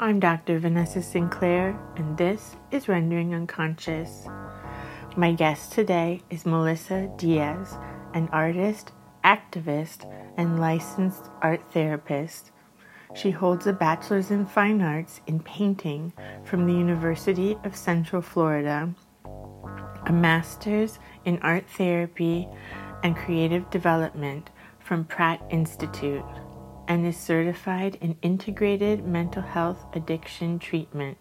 I'm Dr. Vanessa Sinclair, and this is Rendering Unconscious. My guest today is Melissa Diaz, an artist, activist, and licensed art therapist. She holds a bachelor's in fine arts in painting from the University of Central Florida, a master's in art therapy and creative development from Pratt Institute and is certified in integrated mental health addiction treatment.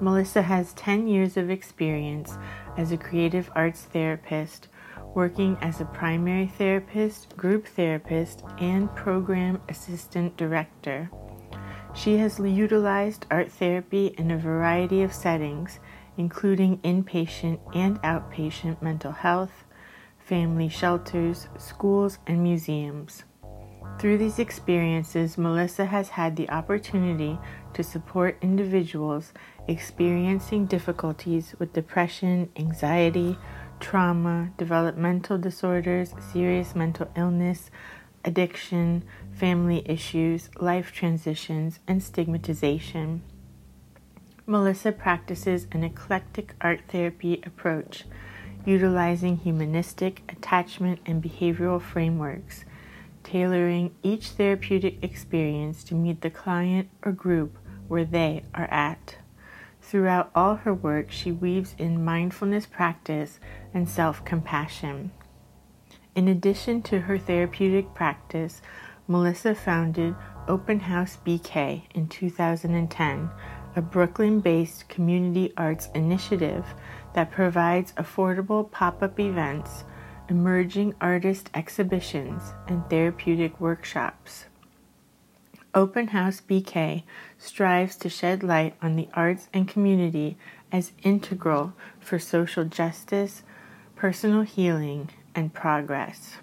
Melissa has 10 years of experience as a creative arts therapist, working as a primary therapist, group therapist, and program assistant director. She has utilized art therapy in a variety of settings, including inpatient and outpatient mental health, family shelters, schools, and museums. Through these experiences, Melissa has had the opportunity to support individuals experiencing difficulties with depression, anxiety, trauma, developmental disorders, serious mental illness, addiction, family issues, life transitions, and stigmatization. Melissa practices an eclectic art therapy approach, utilizing humanistic, attachment, and behavioral frameworks tailoring each therapeutic experience to meet the client or group where they are at. Throughout all her work, she weaves in mindfulness practice and self compassion. In addition to her therapeutic practice, Melissa founded Open House BK in 2010, a Brooklyn based community arts initiative that provides affordable pop up events emerging artist exhibitions, and therapeutic workshops. Open House BK strives to shed light on the arts and community as integral for social justice, personal healing, and progress.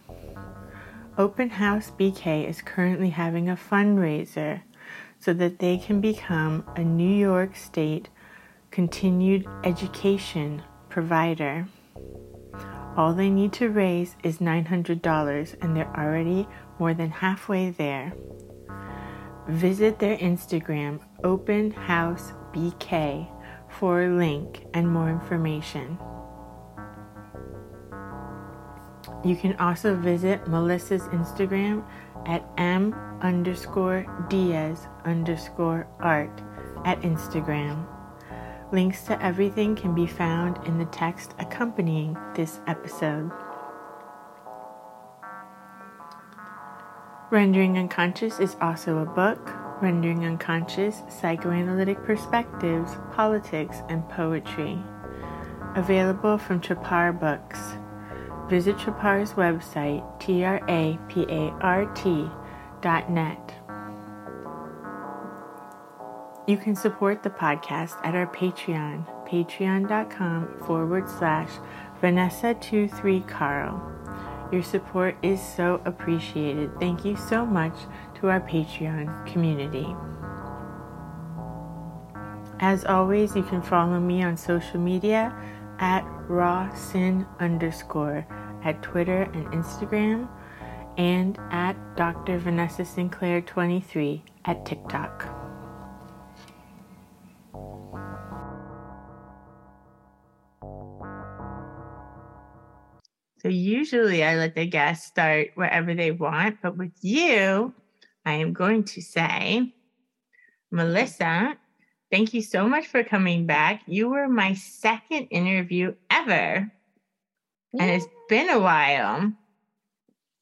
Open House BK is currently having a fundraiser so that they can become a New York State continued education provider. All they need to raise is $900 and they're already more than halfway there. Visit their Instagram, Open House BK, for a link and more information. You can also visit Melissa's Instagram at m underscore Diaz underscore art at Instagram. Links to everything can be found in the text accompanying this episode. Rendering Unconscious is also a book, Rendering Unconscious Psychoanalytic Perspectives, Politics, and Poetry. Available from Trapart Books. Visit Trapart's website, trapart.net. You can support the podcast at our Patreon, patreon.com forward slash Vanessa23Carl. Your support is so appreciated. Thank you so much to our Patreon community. As always, you can follow me on social media at rawsin underscore at Twitter and Instagram and at Dr. Vanessa Sinclair 23 at TikTok. So usually I let the guests start wherever they want, but with you, I am going to say, Melissa, thank you so much for coming back. You were my second interview ever. Yeah. And it's been a while.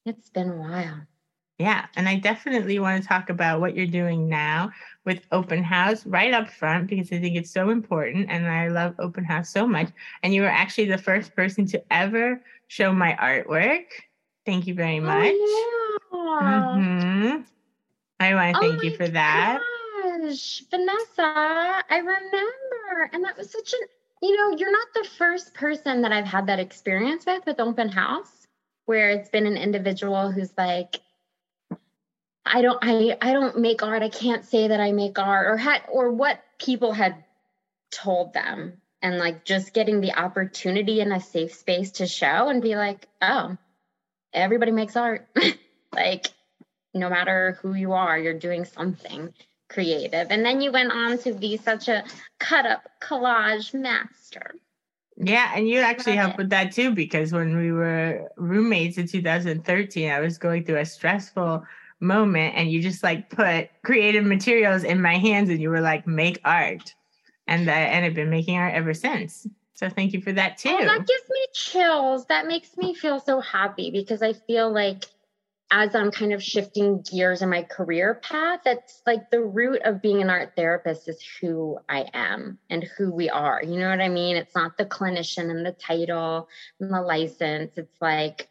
It's been a while. Yeah. And I definitely want to talk about what you're doing now with Open House right up front because I think it's so important. And I love Open House so much. And you were actually the first person to ever show my artwork. Thank you very much. Oh, yeah. mm-hmm. I want to thank oh you for that. Gosh, Vanessa, I remember. And that was such an, you know, you're not the first person that I've had that experience with with open house where it's been an individual who's like, I don't I I don't make art. I can't say that I make art or had or what people had told them and like just getting the opportunity in a safe space to show and be like, oh, everybody makes art. like no matter who you are, you're doing something creative. And then you went on to be such a cut up collage master. Yeah, and you actually helped with that too because when we were roommates in 2013, I was going through a stressful moment and you just like put creative materials in my hands and you were like make art. And that and I've been making art ever since. So thank you for that too. Oh, that gives me chills. That makes me feel so happy because I feel like as I'm kind of shifting gears in my career path, that's like the root of being an art therapist is who I am and who we are. You know what I mean? It's not the clinician and the title and the license. It's like,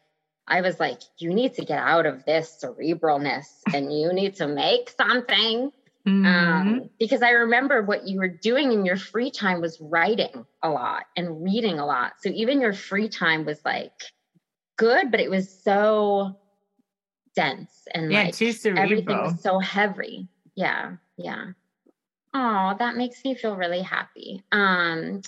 I was like, you need to get out of this cerebralness and you need to make something. Mm-hmm. Um, because I remember what you were doing in your free time was writing a lot and reading a lot. So even your free time was like good, but it was so dense and yeah, like too cerebral. everything was so heavy. Yeah, yeah. Oh, that makes me feel really happy. Um,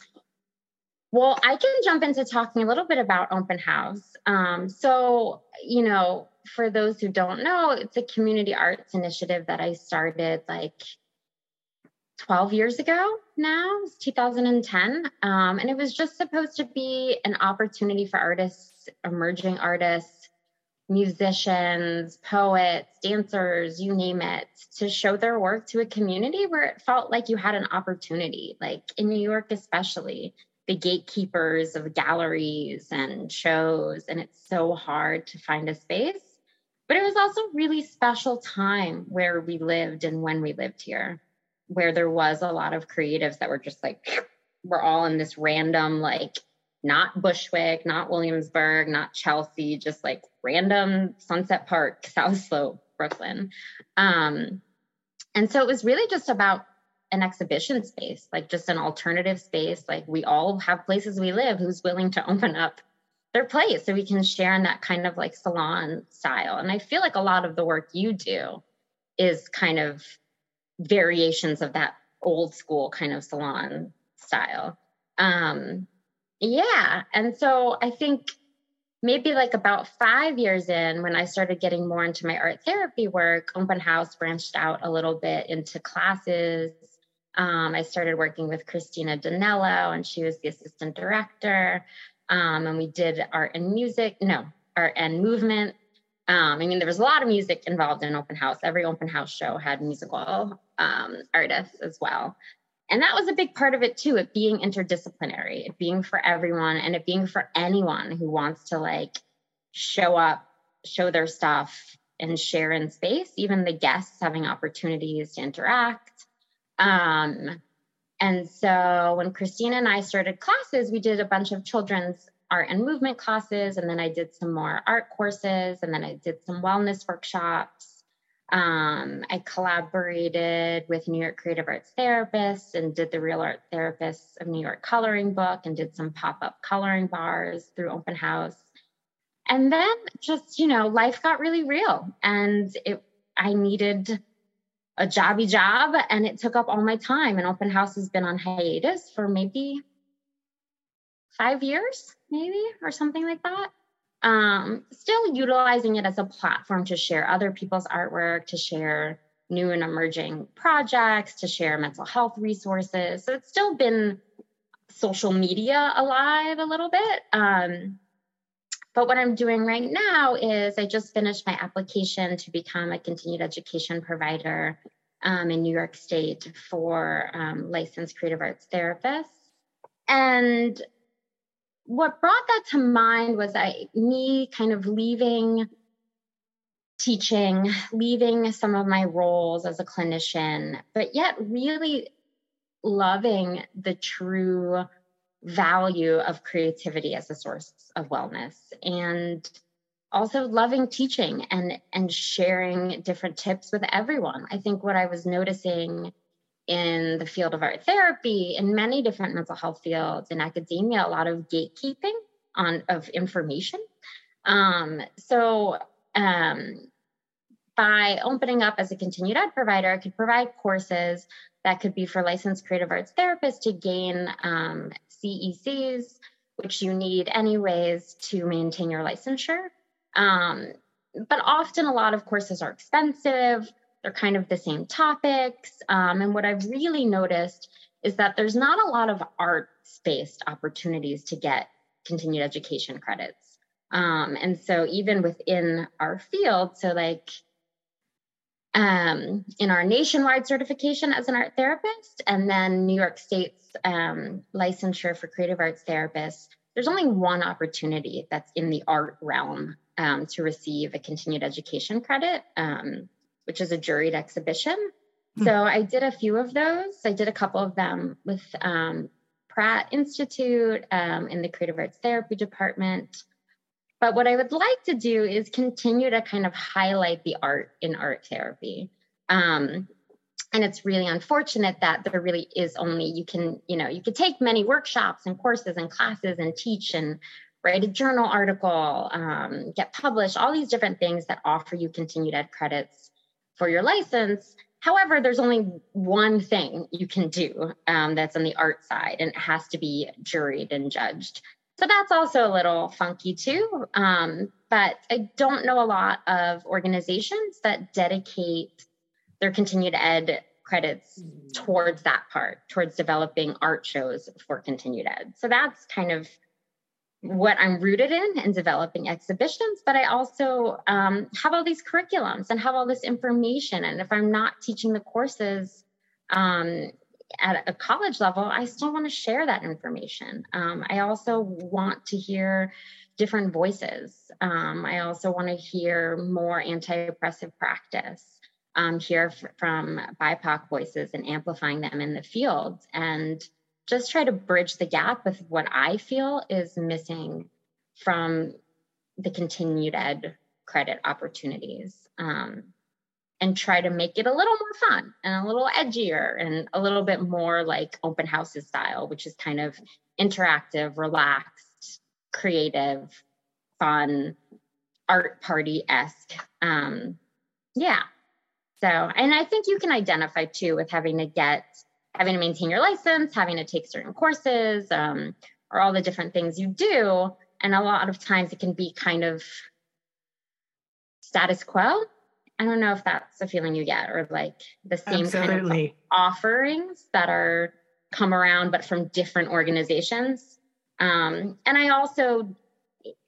well, I can jump into talking a little bit about open house. Um, so, you know, for those who don't know, it's a community arts initiative that I started like 12 years ago now, it's 2010. Um, and it was just supposed to be an opportunity for artists, emerging artists, musicians, poets, dancers, you name it, to show their work to a community where it felt like you had an opportunity, like in New York, especially the gatekeepers of galleries and shows. And it's so hard to find a space. But it was also really special time where we lived and when we lived here, where there was a lot of creatives that were just like, we're all in this random, like, not Bushwick, not Williamsburg, not Chelsea, just like random Sunset Park, South Slope, Brooklyn. Um, and so it was really just about an exhibition space, like just an alternative space. Like we all have places we live who's willing to open up their place so we can share in that kind of like salon style. And I feel like a lot of the work you do is kind of variations of that old school kind of salon style. Um, yeah. And so I think maybe like about five years in, when I started getting more into my art therapy work, Open House branched out a little bit into classes. Um, I started working with Christina Danello, and she was the assistant director. Um, and we did art and music, no, art and movement. Um, I mean, there was a lot of music involved in open house. Every open house show had musical um, artists as well and that was a big part of it too it being interdisciplinary it being for everyone and it being for anyone who wants to like show up show their stuff and share in space even the guests having opportunities to interact um, and so when christina and i started classes we did a bunch of children's art and movement classes and then i did some more art courses and then i did some wellness workshops um, I collaborated with New York Creative Arts therapists and did the Real Art Therapists of New York coloring book and did some pop up coloring bars through Open House. And then just, you know, life got really real and it, I needed a jobby job and it took up all my time. And Open House has been on hiatus for maybe five years, maybe, or something like that um, still utilizing it as a platform to share other people's artwork, to share new and emerging projects, to share mental health resources. So it's still been social media alive a little bit. Um, but what I'm doing right now is I just finished my application to become a continued education provider um, in New York State for um, licensed creative arts therapists. And what brought that to mind was I me kind of leaving teaching, leaving some of my roles as a clinician, but yet really loving the true value of creativity as a source of wellness and also loving teaching and and sharing different tips with everyone. I think what I was noticing in the field of art therapy, in many different mental health fields, in academia, a lot of gatekeeping on of information. Um, so um, by opening up as a continued ed provider, I could provide courses that could be for licensed creative arts therapists to gain um, CECs, which you need anyways to maintain your licensure. Um, but often a lot of courses are expensive. They're kind of the same topics. Um, and what I've really noticed is that there's not a lot of arts based opportunities to get continued education credits. Um, and so even within our field, so like um, in our nationwide certification as an art therapist, and then New York State's um, licensure for creative arts therapists, there's only one opportunity that's in the art realm um, to receive a continued education credit, um, which is a juried exhibition. Mm-hmm. So I did a few of those. I did a couple of them with um, Pratt Institute um, in the creative arts therapy department. But what I would like to do is continue to kind of highlight the art in art therapy. Um, and it's really unfortunate that there really is only you can you know you could take many workshops and courses and classes and teach and write a journal article um, get published all these different things that offer you continued ed credits for your license however there's only one thing you can do um, that's on the art side and it has to be juried and judged so that's also a little funky too. Um, but I don't know a lot of organizations that dedicate their continued ed credits mm-hmm. towards that part, towards developing art shows for continued ed. So that's kind of what I'm rooted in and developing exhibitions, but I also um, have all these curriculums and have all this information. And if I'm not teaching the courses, um, at a college level, I still want to share that information. Um, I also want to hear different voices. Um, I also want to hear more anti oppressive practice, um, hear f- from BIPOC voices and amplifying them in the field, and just try to bridge the gap with what I feel is missing from the continued ed credit opportunities. Um, and try to make it a little more fun and a little edgier and a little bit more like open houses style, which is kind of interactive, relaxed, creative, fun, art party esque. Um, yeah. So, and I think you can identify too with having to get, having to maintain your license, having to take certain courses, um, or all the different things you do. And a lot of times it can be kind of status quo I don't know if that's a feeling you get or like the same Absolutely. kind of offerings that are come around, but from different organizations. Um, and I also,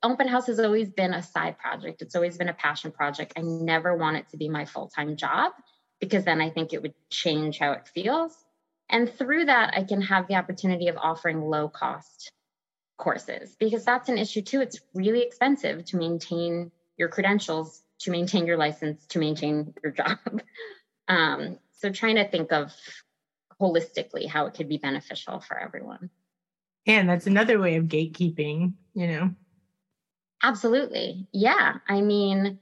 open house has always been a side project. It's always been a passion project. I never want it to be my full time job because then I think it would change how it feels. And through that, I can have the opportunity of offering low cost courses because that's an issue too. It's really expensive to maintain your credentials to maintain your license, to maintain your job. Um, so trying to think of holistically how it could be beneficial for everyone. And that's another way of gatekeeping, you know? Absolutely. Yeah. I mean,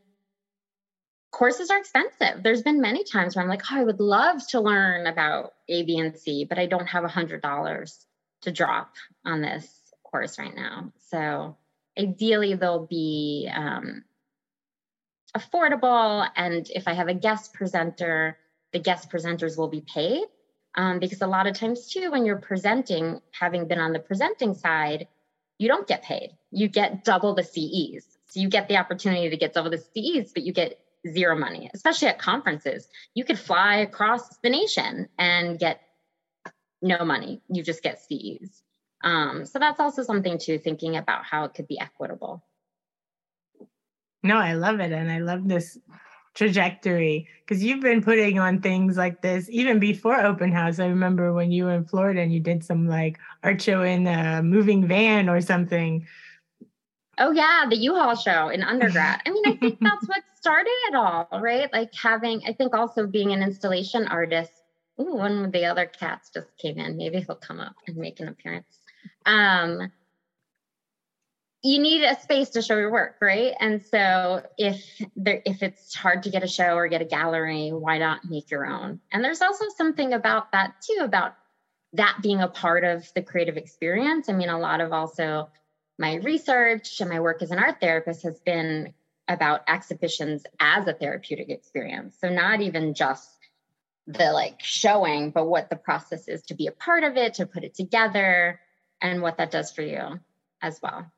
courses are expensive. There's been many times where I'm like, oh, I would love to learn about A, B, and C, but I don't have a $100 to drop on this course right now. So ideally, there'll be um, affordable. And if I have a guest presenter, the guest presenters will be paid. Um, because a lot of times, too, when you're presenting, having been on the presenting side, you don't get paid. You get double the CEs. So you get the opportunity to get double the CEs, but you get zero money, especially at conferences. You could fly across the nation and get no money. You just get CEs. Um, so that's also something to thinking about how it could be equitable. No, I love it. And I love this trajectory because you've been putting on things like this even before open house. I remember when you were in Florida and you did some like art show in a moving van or something. Oh yeah, the U-Haul show in undergrad. I mean, I think that's what started it all, right? Like having, I think also being an installation artist. Ooh, one of the other cats just came in. Maybe he'll come up and make an appearance. Um, you need a space to show your work, right? And so if there if it's hard to get a show or get a gallery, why not make your own? And there's also something about that too about that being a part of the creative experience. I mean, a lot of also my research and my work as an art therapist has been about exhibitions as a therapeutic experience. So not even just the like showing, but what the process is to be a part of it, to put it together, and what that does for you as well.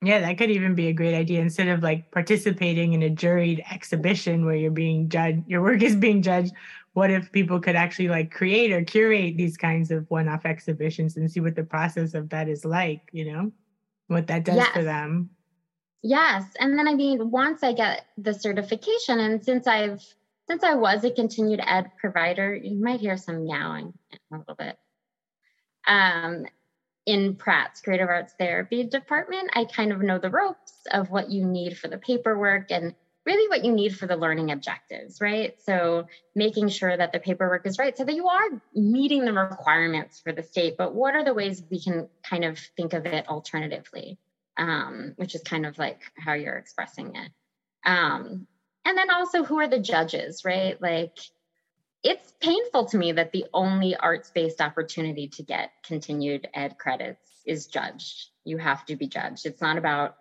Yeah, that could even be a great idea. Instead of like participating in a juried exhibition where you're being judged, your work is being judged. What if people could actually like create or curate these kinds of one off exhibitions and see what the process of that is like, you know, what that does yes. for them? Yes. And then, I mean, once I get the certification, and since I've, since I was a continued ed provider, you might hear some meowing a little bit. Um, in Pratt's Creative Arts Therapy department, I kind of know the ropes of what you need for the paperwork and really what you need for the learning objectives, right? So making sure that the paperwork is right so that you are meeting the requirements for the state, but what are the ways we can kind of think of it alternatively, um, which is kind of like how you're expressing it. Um, and then also, who are the judges, right? Like, it's painful to me that the only arts based opportunity to get continued ed credits is judged. You have to be judged. It's not about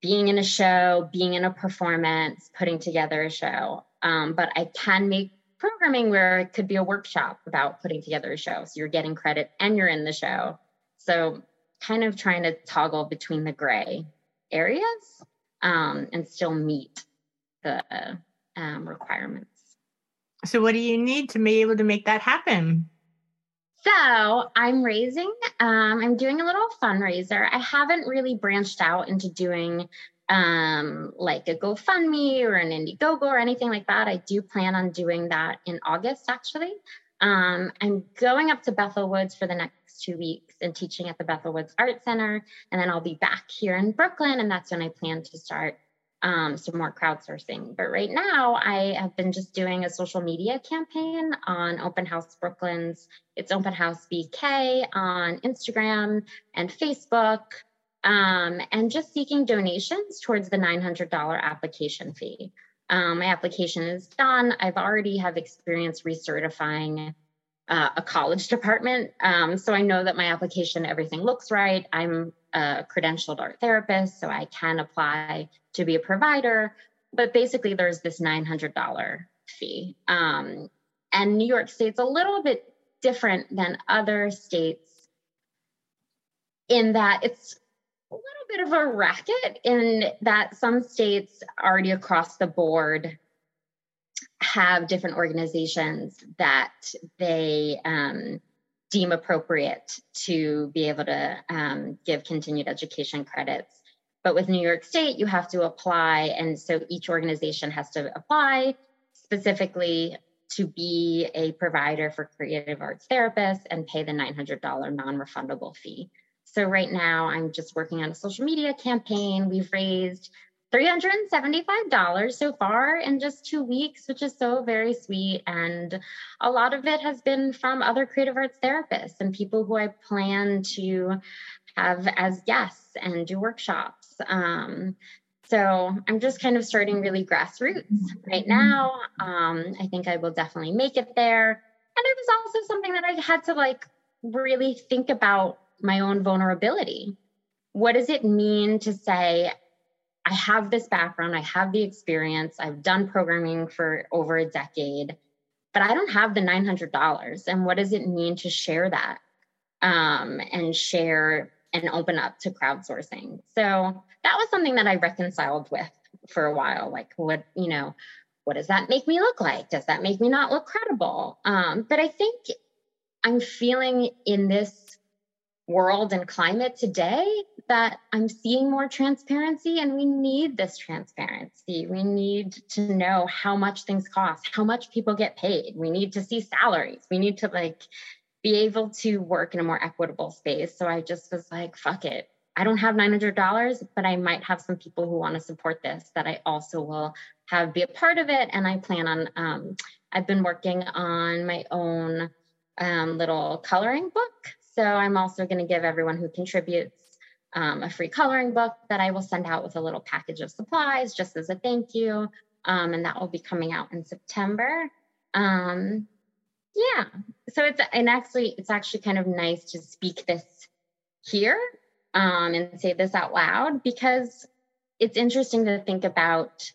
being in a show, being in a performance, putting together a show. Um, but I can make programming where it could be a workshop about putting together a show. So you're getting credit and you're in the show. So kind of trying to toggle between the gray areas um, and still meet the um, requirements. So, what do you need to be able to make that happen? So, I'm raising, um, I'm doing a little fundraiser. I haven't really branched out into doing um, like a GoFundMe or an Indiegogo or anything like that. I do plan on doing that in August, actually. Um, I'm going up to Bethel Woods for the next two weeks and teaching at the Bethel Woods Art Center. And then I'll be back here in Brooklyn, and that's when I plan to start um, some more crowdsourcing. But right now, I have been just doing a social media campaign on Open House Brooklyn's. It's Open House BK on Instagram and Facebook, um, and just seeking donations towards the $900 application fee. Um, my application is done. I've already have experience recertifying uh, a college department. Um, so I know that my application, everything looks right. I'm a credentialed art therapist, so I can apply to be a provider. But basically, there's this $900 fee. Um, and New York State's a little bit different than other states in that it's a little bit of a racket in that some states already across the board have different organizations that they um, deem appropriate to be able to um, give continued education credits. But with New York State, you have to apply. And so each organization has to apply specifically to be a provider for creative arts therapists and pay the $900 non refundable fee. So right now, I'm just working on a social media campaign. We've raised $375 so far in just two weeks, which is so very sweet. And a lot of it has been from other creative arts therapists and people who I plan to have as guests and do workshops. Um, so I'm just kind of starting really grassroots right now. Um, I think I will definitely make it there. And it was also something that I had to like really think about my own vulnerability. What does it mean to say, I have this background, I have the experience, I've done programming for over a decade, but I don't have the $900. And what does it mean to share that um, and share and open up to crowdsourcing? So that was something that I reconciled with for a while. Like, what, you know, what does that make me look like? Does that make me not look credible? Um, but I think I'm feeling in this world and climate today that I'm seeing more transparency and we need this transparency. We need to know how much things cost, how much people get paid. We need to see salaries. We need to like be able to work in a more equitable space. So I just was like, fuck it. I don't have $900, but I might have some people who want to support this that I also will have be a part of it. And I plan on, um, I've been working on my own um, little coloring book so I'm also going to give everyone who contributes um, a free coloring book that I will send out with a little package of supplies just as a thank you. Um, and that will be coming out in September. Um, yeah. So it's and actually it's actually kind of nice to speak this here um, and say this out loud because it's interesting to think about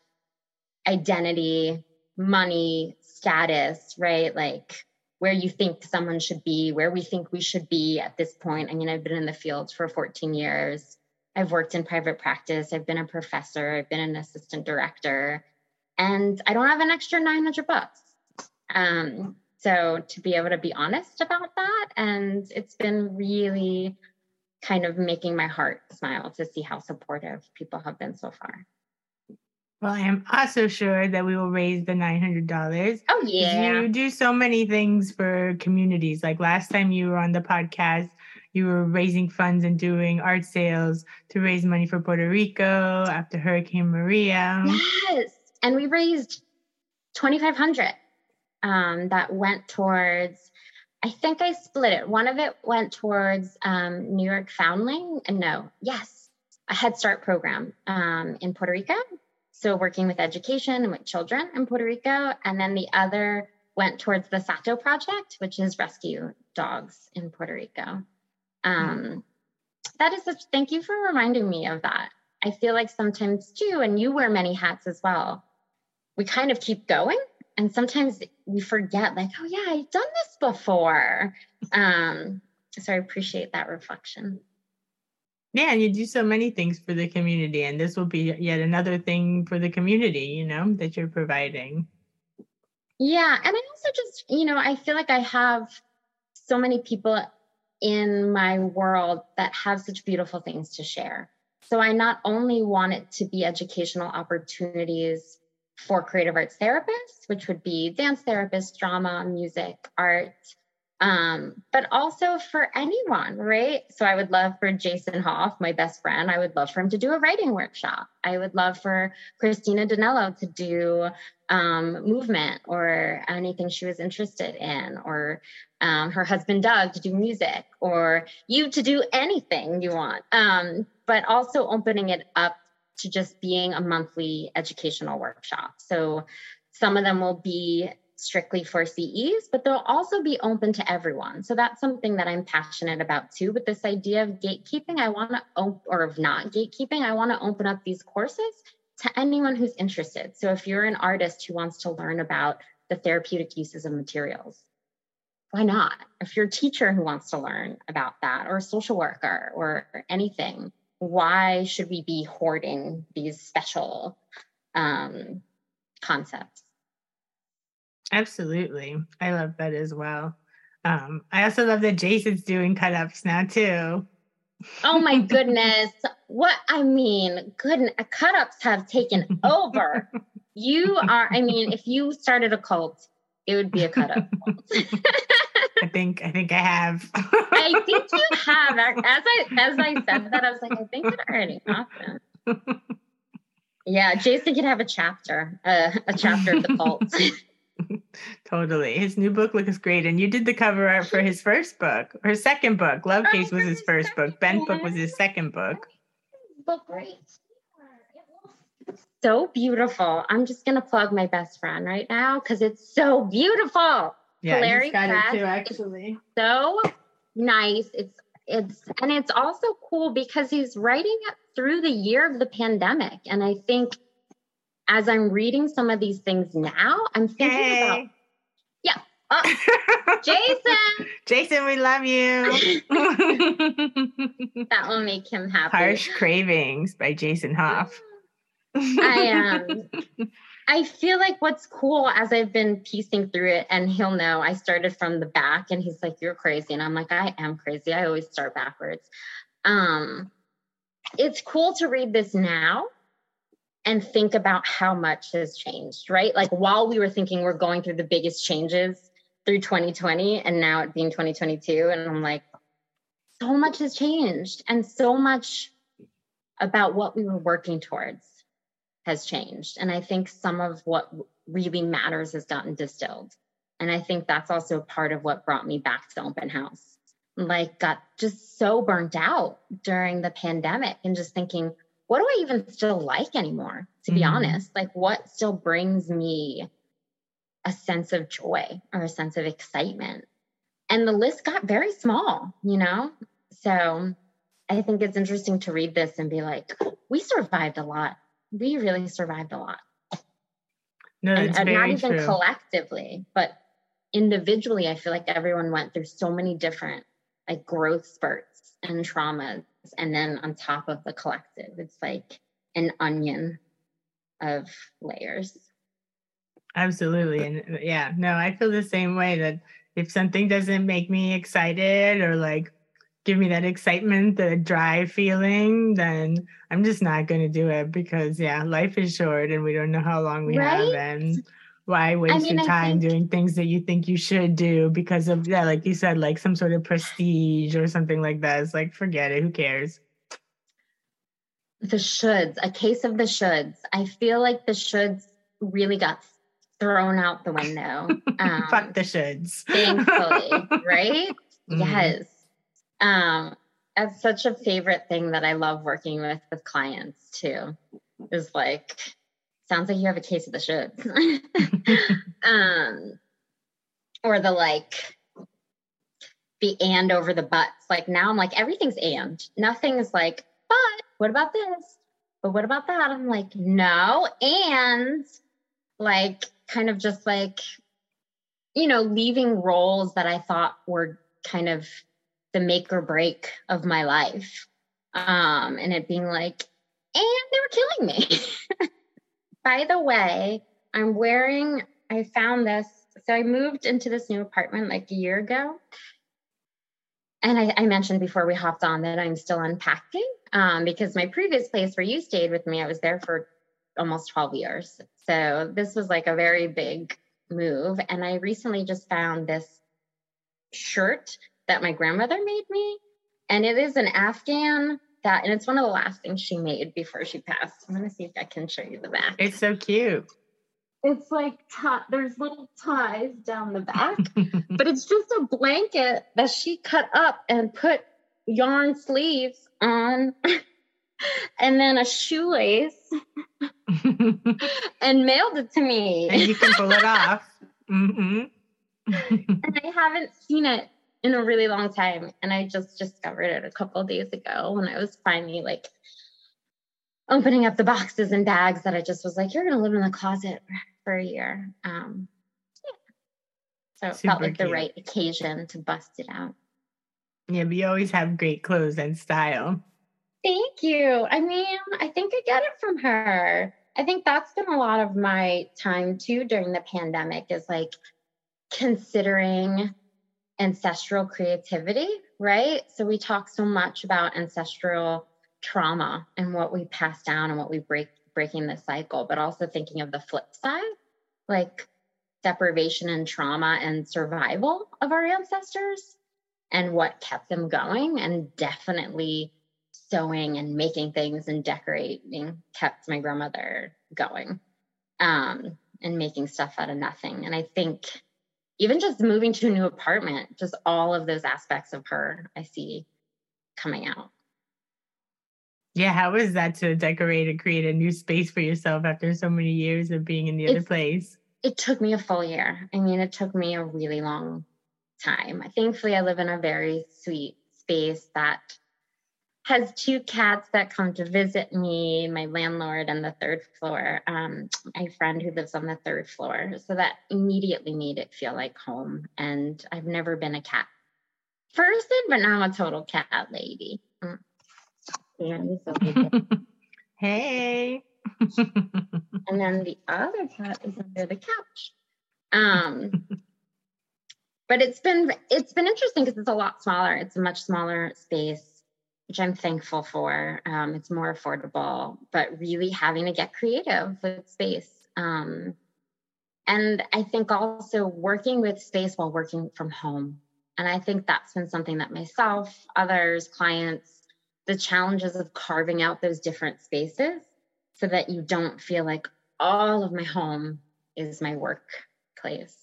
identity, money, status, right? Like where you think someone should be, where we think we should be at this point. I mean, I've been in the field for 14 years. I've worked in private practice, I've been a professor, I've been an assistant director, and I don't have an extra 900 bucks. Um, so to be able to be honest about that, and it's been really kind of making my heart smile to see how supportive people have been so far. Well, I am also sure that we will raise the $900. Oh, yeah. You do so many things for communities. Like last time you were on the podcast, you were raising funds and doing art sales to raise money for Puerto Rico after Hurricane Maria. Yes. And we raised 2500 um, that went towards I think I split it. One of it went towards um, New York Foundling, and no, yes, a Head Start program um, in Puerto Rico so working with education and with children in Puerto Rico. And then the other went towards the Sato Project, which is rescue dogs in Puerto Rico. Um, that is such, thank you for reminding me of that. I feel like sometimes too, and you wear many hats as well, we kind of keep going. And sometimes we forget, like, oh, yeah, I've done this before. Um, so I appreciate that reflection. Yeah, you do so many things for the community, and this will be yet another thing for the community, you know, that you're providing. Yeah, and I also just, you know, I feel like I have so many people in my world that have such beautiful things to share. So I not only want it to be educational opportunities for creative arts therapists, which would be dance therapists, drama, music, art, um, but also for anyone, right? So I would love for Jason Hoff, my best friend, I would love for him to do a writing workshop. I would love for Christina Danello to do um, movement or anything she was interested in, or um, her husband Doug to do music, or you to do anything you want. Um, but also opening it up to just being a monthly educational workshop. So some of them will be strictly for CEs, but they'll also be open to everyone. So that's something that I'm passionate about too. But this idea of gatekeeping, I want to, op- or of not gatekeeping, I want to open up these courses to anyone who's interested. So if you're an artist who wants to learn about the therapeutic uses of materials, why not? If you're a teacher who wants to learn about that, or a social worker, or anything, why should we be hoarding these special um, concepts? Absolutely. I love that as well. Um, I also love that Jason's doing cut ups now too. Oh my goodness. what I mean, goodness, cut ups have taken over. you are, I mean, if you started a cult, it would be a cut up. I think I think I have. I think you have. As I as I said that, I was like, I think it already happened. Yeah, Jason could have a chapter, uh, a chapter of the cult. totally. His new book looks great. And you did the cover art for his first book, her second book. Love oh, Case was his first book. Ben's book was his second book. Book great. So beautiful. I'm just gonna plug my best friend right now because it's so beautiful. Yeah, Larry got Press it too, actually. So nice. It's it's and it's also cool because he's writing it through the year of the pandemic. And I think as I'm reading some of these things now, I'm thinking hey. about, yeah. Oh, Jason. Jason, we love you. that will make him happy. Harsh Cravings by Jason Hoff. I am. Um, I feel like what's cool as I've been piecing through it, and he'll know I started from the back, and he's like, "You're crazy," and I'm like, "I am crazy. I always start backwards." Um, it's cool to read this now and think about how much has changed, right? Like while we were thinking we're going through the biggest changes through 2020 and now it being 2022 and I'm like so much has changed and so much about what we were working towards has changed and I think some of what really matters has gotten distilled. And I think that's also part of what brought me back to open house. Like got just so burnt out during the pandemic and just thinking what do I even still like anymore, to be mm-hmm. honest? Like, what still brings me a sense of joy or a sense of excitement? And the list got very small, you know? So I think it's interesting to read this and be like, we survived a lot. We really survived a lot. No, and, and not even true. collectively, but individually, I feel like everyone went through so many different like growth spurts and traumas and then on top of the collective. It's like an onion of layers. Absolutely. And yeah, no, I feel the same way that if something doesn't make me excited or like give me that excitement, the dry feeling, then I'm just not going to do it because yeah, life is short and we don't know how long we right? have and why waste I mean, your time think, doing things that you think you should do because of yeah, like you said, like some sort of prestige or something like that. It's like forget it, who cares? The shoulds, a case of the shoulds. I feel like the shoulds really got thrown out the window. Um, Fuck the shoulds. thankfully, right? Mm-hmm. Yes. Um, that's such a favorite thing that I love working with with clients too. Is like, sounds like you have a case of the shoulds. um, or the like, the and over the buts. Like now I'm like, everything's and. Nothing's like, but what about this? But what about that? I'm like, no, and like kind of just like, you know, leaving roles that I thought were kind of the make or break of my life. Um, and it being like, and they were killing me. By the way, I'm wearing, I found this. So I moved into this new apartment like a year ago. And I, I mentioned before we hopped on that I'm still unpacking um, because my previous place where you stayed with me, I was there for almost 12 years. So this was like a very big move. And I recently just found this shirt that my grandmother made me. And it is an Afghan that, and it's one of the last things she made before she passed. I'm going to see if I can show you the back. It's so cute. It's like t- there's little ties down the back, but it's just a blanket that she cut up and put yarn sleeves on and then a shoelace and mailed it to me. And you can pull it off. Mm-hmm. and I haven't seen it in a really long time. And I just discovered it a couple days ago when I was finally like opening up the boxes and bags that I just was like, you're going to live in the closet for a year. Um, yeah. So it Super felt like cute. the right occasion to bust it out. Yeah, but you always have great clothes and style. Thank you. I mean, I think I get it from her. I think that's been a lot of my time too during the pandemic is like considering ancestral creativity, right? So we talk so much about ancestral trauma and what we pass down and what we break breaking the cycle, but also thinking of the flip side, like deprivation and trauma and survival of our ancestors and what kept them going and definitely sewing and making things and decorating kept my grandmother going um, and making stuff out of nothing. And I think even just moving to a new apartment, just all of those aspects of her I see coming out. Yeah, how is that to decorate and create a new space for yourself after so many years of being in the other place? It took me a full year. I mean, it took me a really long time. Thankfully, I live in a very sweet space that has two cats that come to visit me, my landlord and the third floor, um, my friend who lives on the third floor. So that immediately made it feel like home. And I've never been a cat person, but now I'm a total cat lady. Mm. hey. and then the other cat is under the couch. Um, but it's been it's been interesting because it's a lot smaller. It's a much smaller space which I'm thankful for. Um, it's more affordable, but really having to get creative with space. Um, and I think also working with space while working from home. And I think that's been something that myself, others, clients, the challenges of carving out those different spaces so that you don't feel like all of my home is my workplace.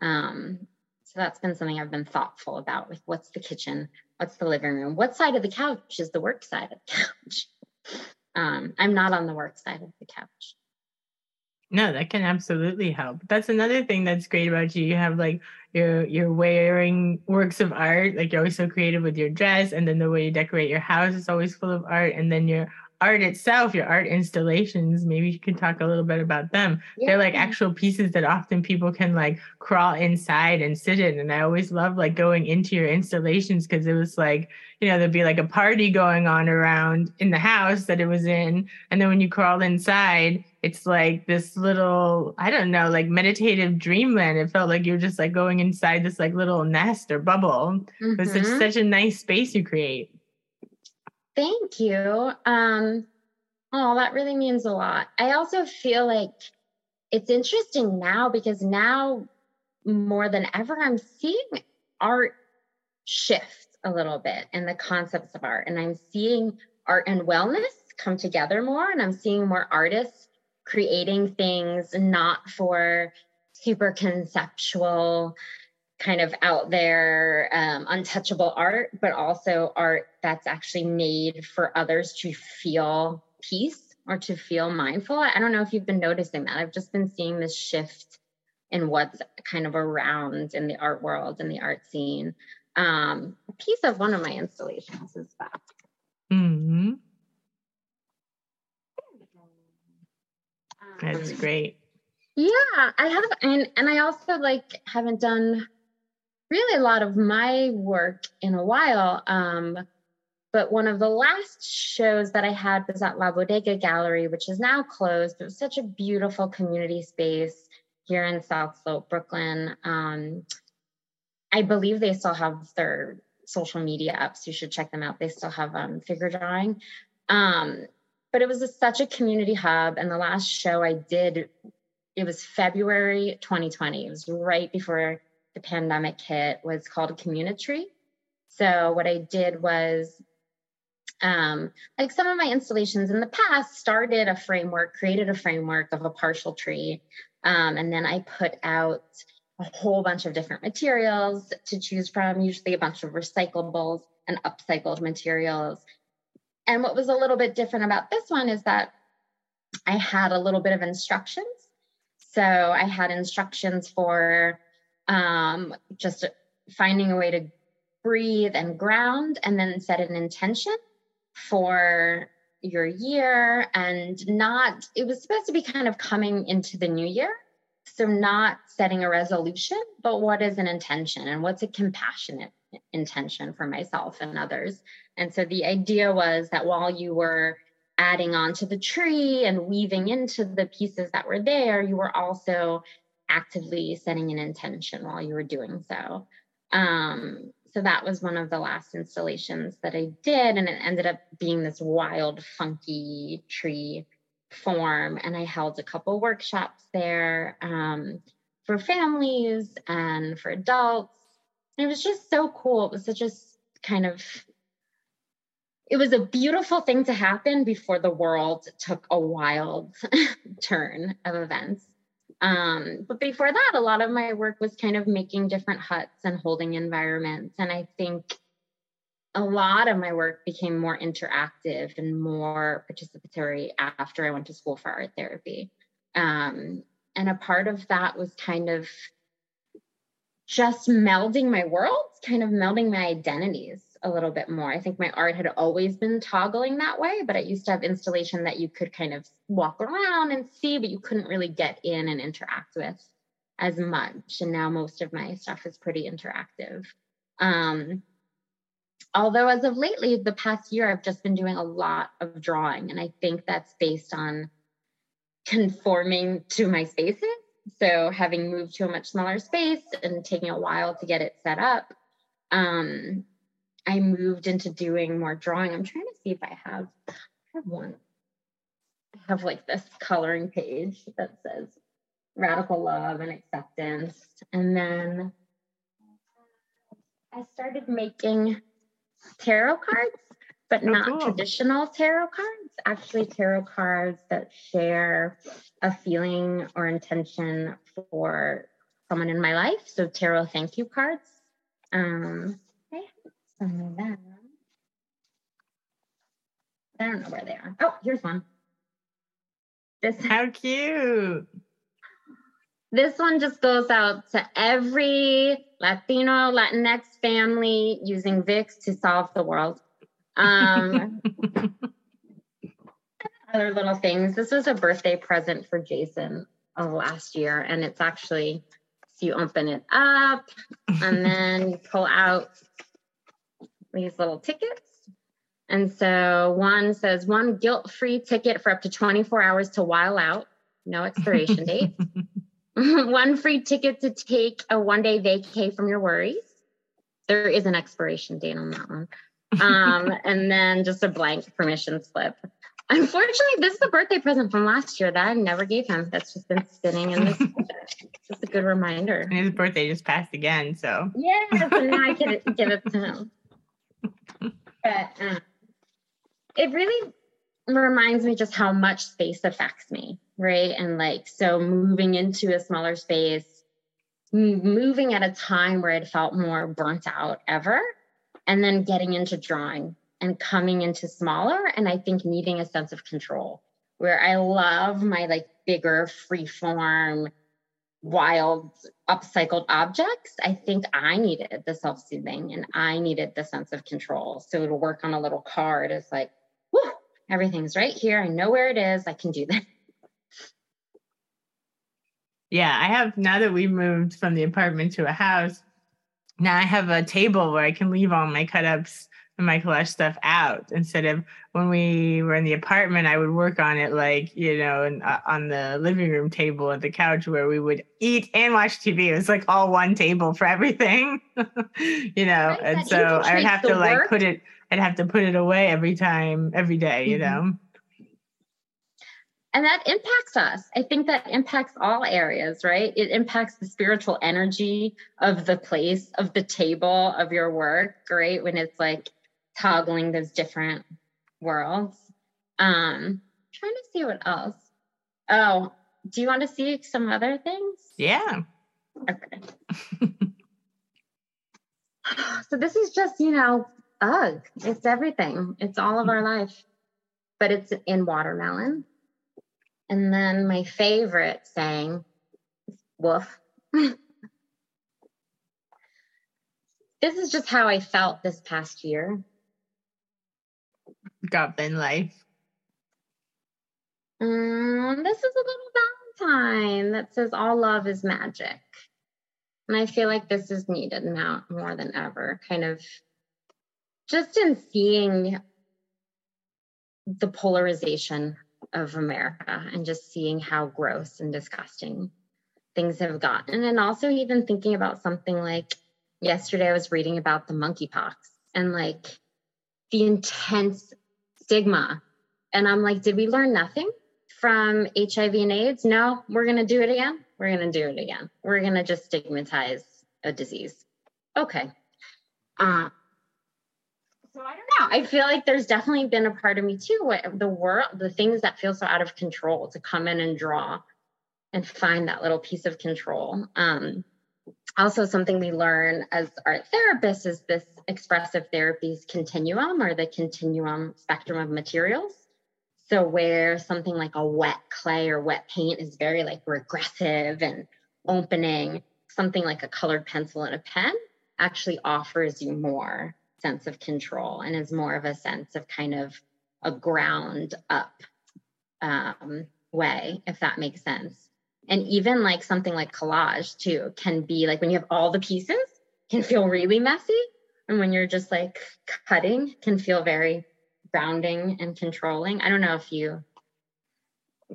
Um, so that's been something I've been thoughtful about with what's the kitchen, what's the living room, what side of the couch is the work side of the couch. Um, I'm not on the work side of the couch. No, that can absolutely help. That's another thing that's great about you. You have like you're you're wearing works of art, like you're always so creative with your dress, and then the way you decorate your house is always full of art, and then you're art itself, your art installations, maybe you can talk a little bit about them. Yeah. They're like actual pieces that often people can like crawl inside and sit in. And I always love like going into your installations because it was like, you know, there'd be like a party going on around in the house that it was in. And then when you crawl inside, it's like this little, I don't know, like meditative dreamland. It felt like you were just like going inside this like little nest or bubble. Mm-hmm. It was such, mm-hmm. such a nice space you create. Thank you. Um, oh, that really means a lot. I also feel like it's interesting now because now more than ever, I'm seeing art shift a little bit and the concepts of art. And I'm seeing art and wellness come together more. And I'm seeing more artists creating things not for super conceptual kind of out there, um, untouchable art, but also art that's actually made for others to feel peace or to feel mindful. I don't know if you've been noticing that. I've just been seeing this shift in what's kind of around in the art world and the art scene. Um, a piece of one of my installations is that. Mm-hmm. That's um, great. Yeah, I have, and and I also like haven't done really a lot of my work in a while. Um, but one of the last shows that I had was at La Bodega Gallery, which is now closed. It was such a beautiful community space here in South Slope, Brooklyn. Um, I believe they still have their social media apps. You should check them out. They still have um, figure drawing. Um, but it was a, such a community hub. And the last show I did, it was February 2020. It was right before the pandemic hit was called a community. So what I did was um, like some of my installations in the past started a framework, created a framework of a partial tree. Um, and then I put out a whole bunch of different materials to choose from, usually a bunch of recyclables and upcycled materials. And what was a little bit different about this one is that I had a little bit of instructions. So I had instructions for um, just finding a way to breathe and ground and then set an intention for your year and not it was supposed to be kind of coming into the new year. So not setting a resolution but what is an intention and what's a compassionate intention for myself and others? And so the idea was that while you were adding on to the tree and weaving into the pieces that were there you were also actively setting an intention while you were doing so. Um, so that was one of the last installations that I did, and it ended up being this wild, funky tree form. And I held a couple workshops there um, for families and for adults. And it was just so cool. It was such a kind of it was a beautiful thing to happen before the world took a wild turn of events. Um, but before that, a lot of my work was kind of making different huts and holding environments. And I think a lot of my work became more interactive and more participatory after I went to school for art therapy. Um, and a part of that was kind of just melding my worlds, kind of melding my identities a little bit more. I think my art had always been toggling that way, but I used to have installation that you could kind of walk around and see, but you couldn't really get in and interact with as much. And now most of my stuff is pretty interactive. Um, although as of lately, the past year, I've just been doing a lot of drawing, and I think that's based on conforming to my spaces. So having moved to a much smaller space and taking a while to get it set up, um, I moved into doing more drawing. I'm trying to see if I have I have one. I have like this coloring page that says radical love and acceptance. And then I started making tarot cards, but oh, not cool. traditional tarot cards, actually tarot cards that share a feeling or intention for someone in my life. So tarot thank you cards. Um, some them. I don't know where they are. Oh, here's one. This how cute. This one just goes out to every Latino, Latinx family using Vicks to solve the world. Um, other little things. This was a birthday present for Jason of last year, and it's actually so you open it up and then you pull out these little tickets. And so one says one guilt free ticket for up to 24 hours to while out, no expiration date. one free ticket to take a one day vacay from your worries. There is an expiration date on that one. Um, and then just a blank permission slip. Unfortunately, this is a birthday present from last year that I never gave him. That's just been sitting in this. just a good reminder. And his birthday just passed again, so. Yeah, so now I can give it to him. But uh, it really reminds me just how much space affects me, right? And like, so moving into a smaller space, moving at a time where it felt more burnt out ever, and then getting into drawing and coming into smaller and I think needing a sense of control where I love my like bigger free form wild upcycled objects I think I needed the self-soothing and I needed the sense of control. So to work on a little card is like whoo, everything's right here. I know where it is. I can do that. Yeah I have now that we moved from the apartment to a house now I have a table where I can leave all my cut ups my collage stuff out. Instead of when we were in the apartment i would work on it like you know and, uh, on the living room table at the couch where we would eat and watch tv it was like all one table for everything you know and so i would have to like work. put it i'd have to put it away every time every day, you mm-hmm. know? And that impacts us. I think that impacts all areas right? It impacts the spiritual energy of the place of the table of your work right? When it's like toggling those different worlds. Um, trying to see what else. Oh, do you want to see some other things? Yeah. Okay. so this is just, you know, ugh, it's everything. It's all of our life, but it's in watermelon. And then my favorite saying, woof. this is just how I felt this past year. Goblin life. Um, this is a little Valentine that says all love is magic. And I feel like this is needed now more than ever, kind of just in seeing the polarization of America and just seeing how gross and disgusting things have gotten. And also even thinking about something like yesterday I was reading about the monkeypox and like the intense stigma. And I'm like, did we learn nothing from HIV and AIDS? No, we're going to do it again. We're going to do it again. We're going to just stigmatize a disease. Okay. Uh, so I don't know. I feel like there's definitely been a part of me too, the world, the things that feel so out of control to come in and draw and find that little piece of control. Um, also something we learn as art therapists is this expressive therapies continuum or the continuum spectrum of materials. So where something like a wet clay or wet paint is very like regressive and opening something like a colored pencil and a pen actually offers you more sense of control and is more of a sense of kind of a ground up um, way if that makes sense. And even like something like collage too can be like when you have all the pieces can feel really messy and when you're just like cutting can feel very grounding and controlling. I don't know if you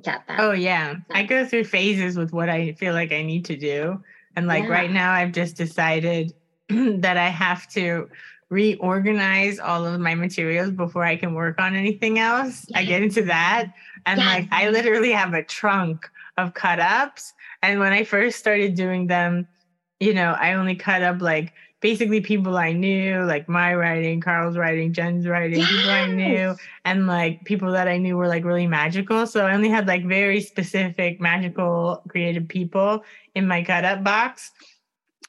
get that. Oh yeah. I go through phases with what i feel like i need to do. And like yeah. right now i've just decided that i have to reorganize all of my materials before i can work on anything else. I get into that. And like i literally have a trunk of cut ups. And when I first started doing them, you know, I only cut up like basically people I knew, like my writing, Carl's writing, Jen's writing, yes. people I knew, and like people that I knew were like really magical. So I only had like very specific, magical, creative people in my cut up box.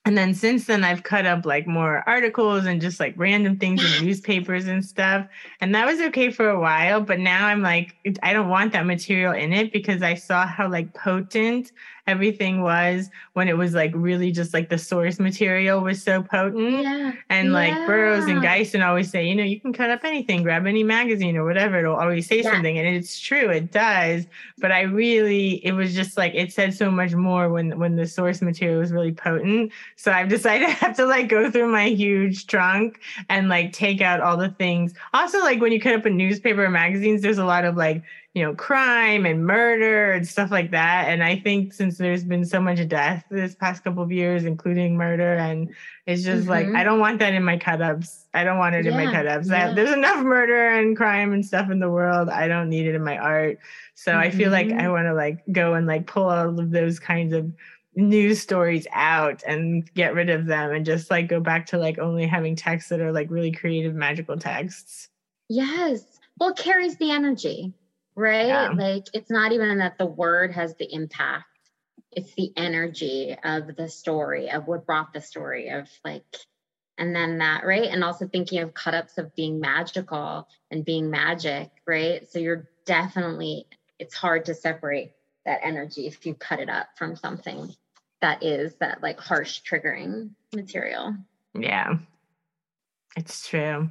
And then since then, I've cut up like more articles and just like random things in newspapers and stuff. And that was okay for a while. But now I'm like, I don't want that material in it because I saw how like potent everything was when it was like really just like the source material was so potent. Yeah. And like Burroughs and. Gysin always say, you know, you can cut up anything, grab any magazine or whatever. It'll always say Yeah. something. And it's true, it does. But I really, it was just like it said so much more when when the source material was really potent. So I've decided I have to like go through my huge trunk and like take out all the things. Also, like when you cut up a newspaper or magazines, there's a lot of like, you know, crime and murder and stuff like that. And I think since there's been so much death this past couple of years, including murder, and it's just like Mhm. I don't want that in my cut ups. I don't want it in my Yeah, cut ups. yeah. There's enough murder and crime and stuff in the world. I don't need it in my art. So I feel like. I want to like go and like pull all of those kinds of news stories out and get rid of them and just like go back to like only having texts that are like really creative magical texts. Yes. Well, carries the energy, right? Yeah. Like it's not even that the word has the impact. It's the energy of the story, of what brought the story, of like, and then that, right? And also thinking of cut ups of being magical and being magic, right? So you're definitely, it's hard to separate that energy if you cut it up from something that is that like harsh triggering material. Yeah. It's true.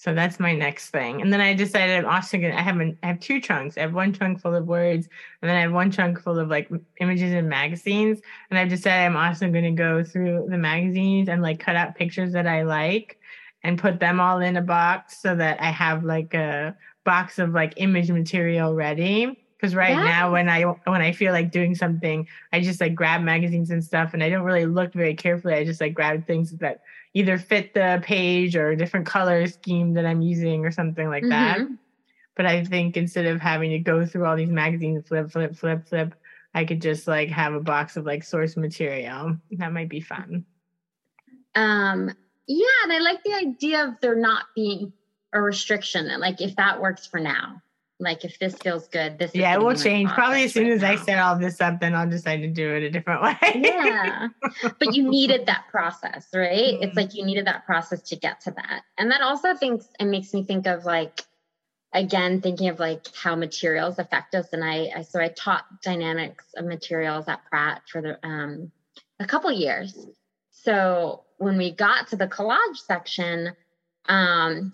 So that's my next thing. And then I decided I'm also gonna I have an, I have two trunks. I have one trunk full of words and then I have one trunk full of like images and magazines. And I've decided I'm also gonna go through the magazines and like cut out pictures that I like and put them all in a box so that I have like a box of like image material ready. Because right now when I when I feel like doing something, I just like grab magazines and stuff and I don't really look very carefully. I just like grab things that either fit the page or a different color scheme that I'm using or something like that. Mhm. But I think instead of having to go through all these magazines, flip, flip, flip, flip, I could just like have a box of like source material. That might be fun. Um, yeah, and I like the idea of there not being a restriction. And like if that works for now, like if this feels good, this is Yeah, it will change. Probably as soon right as I set all this up, then I'll decide to do it a different way. yeah. But you needed that process right? Mhm. it's like you needed that process to get to that. And that also thinks and makes me think of like again thinking of like how materials affect us. And i, I so i taught dynamics of materials at pratt for the um a couple years. So when we got to the collage section um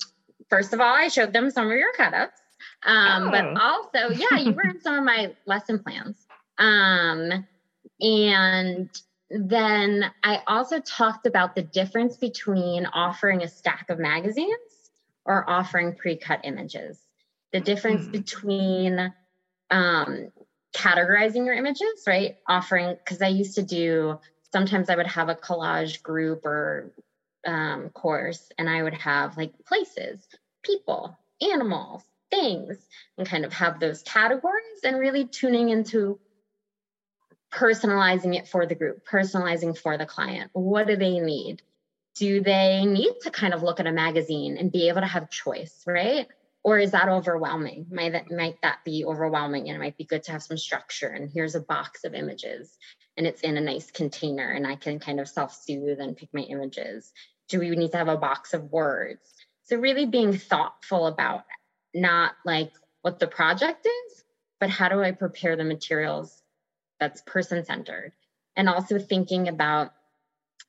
first of all i showed them some of your cutups um but Oh. also yeah you were in some of my lesson plans um and then I also talked about the difference between offering a stack of magazines or offering pre cut images, the difference Hmm. between um, categorizing your images, right? Offering, because I used to do, sometimes I would have a collage group or um, course, and I would have like places, people, animals, things, and kind of have those categories and really tuning into personalizing it for the group, personalizing for the client. What do they need? Do they need to kind of look at a magazine and be able to have choice, right? Or is that overwhelming? Might that might that be overwhelming and it might be good to have some structure and here's a box of images and it's in a nice container and I can kind of self-soothe and pick my images. Do we need to have a box of words? So really being thoughtful about not like what the project is, but how do I prepare the materials that's person centered and also thinking about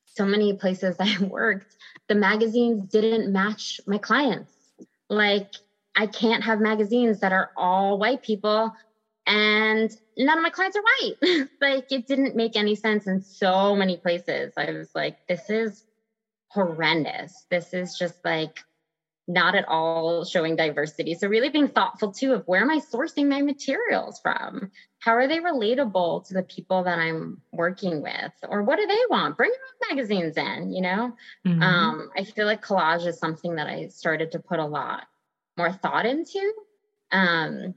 so many places I worked, the magazines didn't match my clients. Like, I can't have magazines that are all white people and none of my clients are white. like, it didn't make any sense in so many places. I was like, this is horrendous. This is just like not at all showing diversity. So, really being thoughtful too of where am I sourcing my materials from? How are they relatable to the people that I'm working with? Or what do they want? Bring your own magazines in, you know? Mhm. Um, I feel like collage is something that I started to put a lot more thought into. Um,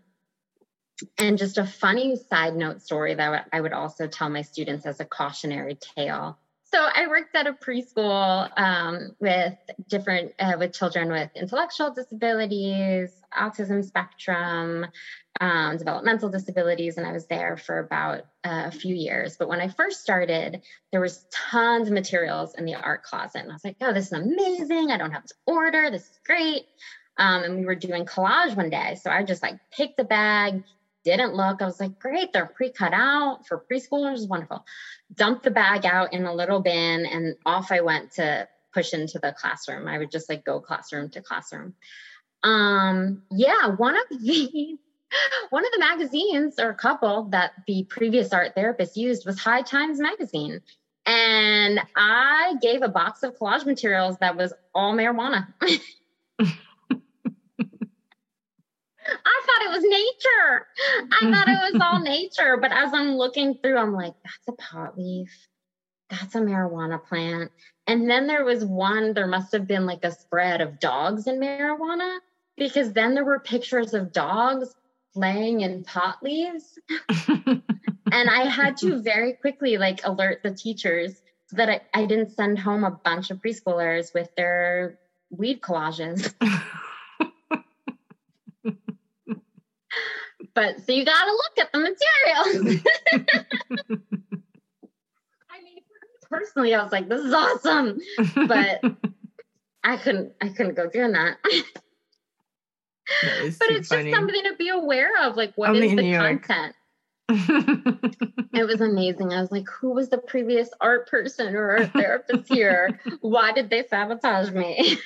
and just a funny side note story that I would also tell my students as a cautionary tale. So I worked at a preschool um, with different uh, with children with intellectual disabilities, autism spectrum, um, developmental disabilities, and I was there for about uh, a few years. But when I first started, there was tons of materials in the art closet, and I was like, "Oh, this is amazing! I don't have to order. This is great." Um, and we were doing collage one day, so I just like picked a bag, didn't look. I was like, great, they're pre cut out for preschoolers. Wonderful. Dumped the bag out in a little bin and off I went to push into the classroom. I would just like go classroom to classroom. Um, yeah, one of the one of the magazines or a couple that the previous art therapist used was High Times magazine. And I gave a box of collage materials that was all marijuana. Thought it was nature. I thought it was all nature. But as I'm looking through, I'm like, that's a pot leaf. That's a marijuana plant. And then there was one, there must have been like a spread of dogs in marijuana because then there were pictures of dogs laying in pot leaves. and I had to very quickly like alert the teachers so that I, I didn't send home a bunch of preschoolers with their weed collages. but so you got to look at the material. I mean, personally, I was like, this is awesome, but I couldn't, I couldn't go doing that. but it's funny. just something to be aware of. Like, what Only is the content? it was amazing. I was like, who was the previous art person or art therapist here? Why did they sabotage me?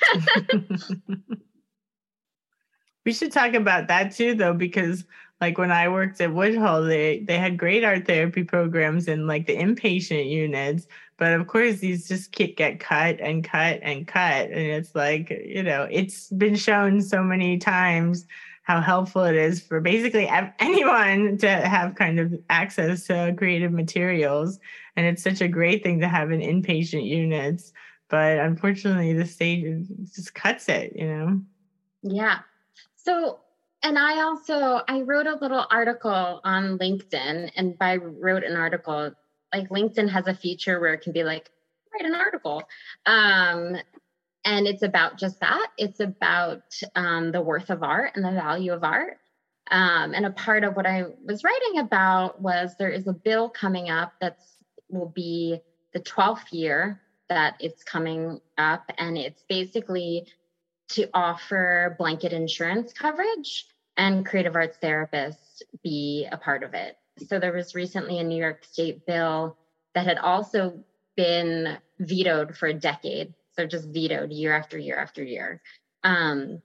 We should talk about that too, though, because like when I worked at Woodhull, they they had great art therapy programs in like the inpatient units, but of course these just get cut and cut and cut, and it's like you know it's been shown so many times how helpful it is for basically anyone to have kind of access to creative materials, and it's such a great thing to have in inpatient units. But unfortunately, the state just cuts it, you know. Yeah. So and I also I wrote a little article on LinkedIn, and by wrote an article, like LinkedIn has a feature where it can be like write an article, um, and it's about just that. It's about um, the worth of art and the value of art. Um, and a part of what I was writing about was there is a bill coming up that's will be the 12th year that it's coming up, and it's basically to offer blanket insurance coverage and creative arts therapists be a part of it. So there was recently a New York State bill that had also been vetoed for a decade. So just vetoed year after year after year. Um,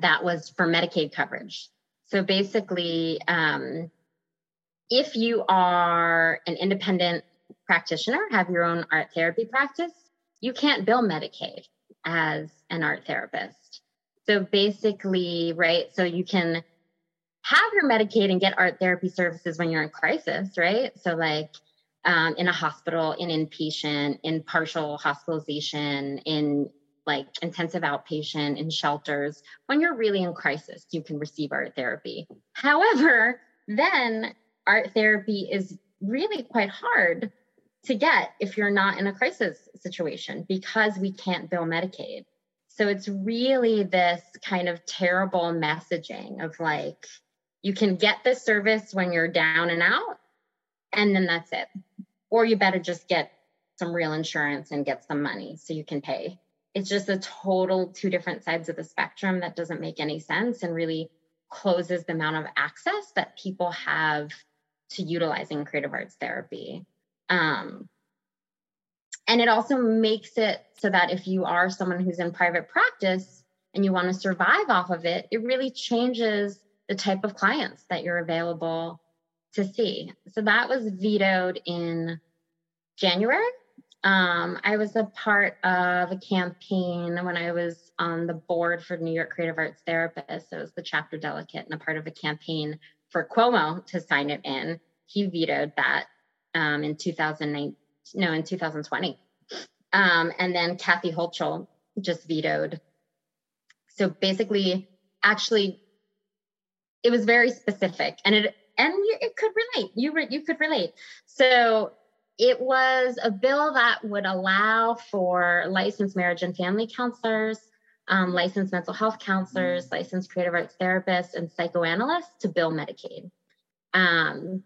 that was for Medicaid coverage. So basically, um, if you are an independent practitioner, have your own art therapy practice, you can't bill Medicaid as an art therapist. So basically, right, so you can have your Medicaid and get art therapy services when you're in crisis, right? So, like um, in a hospital, in inpatient, in partial hospitalization, in like intensive outpatient, in shelters, when you're really in crisis, you can receive art therapy. However, then art therapy is really quite hard to get if you're not in a crisis situation because we can't bill Medicaid. So it's really this kind of terrible messaging of like, you can get this service when you're down and out, and then that's it. Or you better just get some real insurance and get some money so you can pay. It's just a total two different sides of the spectrum that doesn't make any sense and really closes the amount of access that people have to utilizing creative arts therapy. Um, and it also makes it so that if you are someone who's in private practice and you want to survive off of it, it really changes the type of clients that you're available to see. So that was vetoed in January. Um, I was a part of a campaign when I was on the board for New York Creative Arts Therapists. I was the chapter delegate and a part of a campaign for Cuomo to sign it in. He vetoed that um, in 2019 no, in 2020. Um, and then Kathy Hochul just vetoed. So basically, actually, it was very specific, and it and it could relate. You re, you could relate. So it was a bill that would allow for licensed marriage and family counselors, um, licensed mental health counselors, licensed creative arts therapists, and psychoanalysts to bill Medicaid. Um,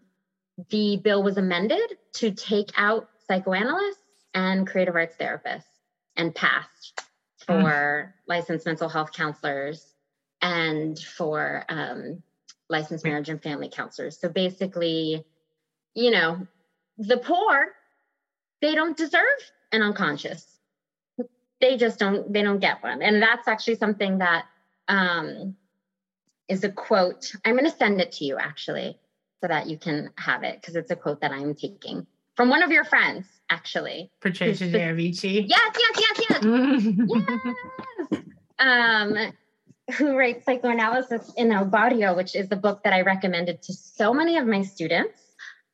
the bill was amended to take out psychoanalysts and creative arts therapists and passed for mm. licensed mental health counselors and for um, licensed marriage and family counselors. So basically, you know, the poor, they don't deserve an unconscious. They just don't, they don't get one. And that's actually something that um, is a quote. I'm going to send it to you actually so that you can have it because it's a quote that I'm taking from one of your friends, actually. Patricia Gherovici. Yes, yes, yes, yes. yes. Um, who writes psychoanalysis in El Barrio, which is the book that I recommended to so many of my students.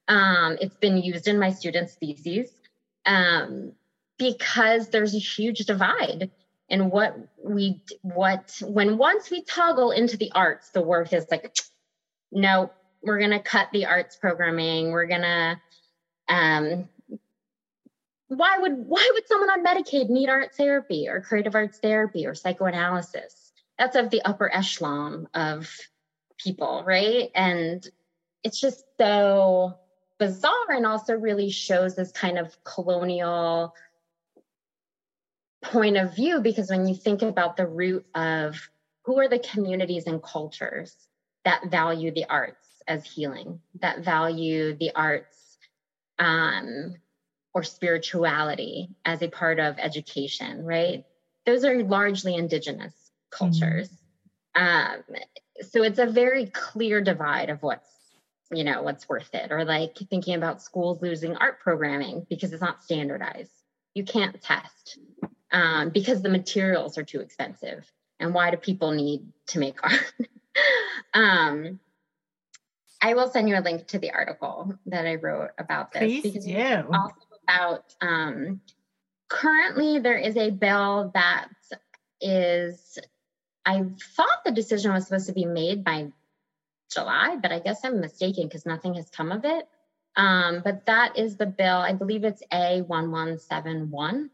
Um, it's been used in my students' theses um, because there's a huge divide in what we what when once we toggle into the arts, the work is like, no, we're gonna cut the arts programming. We're gonna um, why would why would someone on Medicaid need art therapy or creative arts therapy or psychoanalysis? That's of the upper echelon of people, right? And it's just so bizarre and also really shows this kind of colonial point of view because when you think about the root of who are the communities and cultures that value the arts as healing, that value the arts um, or spirituality as a part of education, right? Those are largely indigenous cultures. Mm-hmm. Um, so it's a very clear divide of what's you know what's worth it or like thinking about schools losing art programming because it's not standardized you can't test um, because the materials are too expensive and why do people need to make art um, I will send you a link to the article that I wrote about this Please because do. also about um, currently there is a bill that is I thought the decision was supposed to be made by July, but I guess I'm mistaken because nothing has come of it. Um, but that is the bill. I believe it's A1171.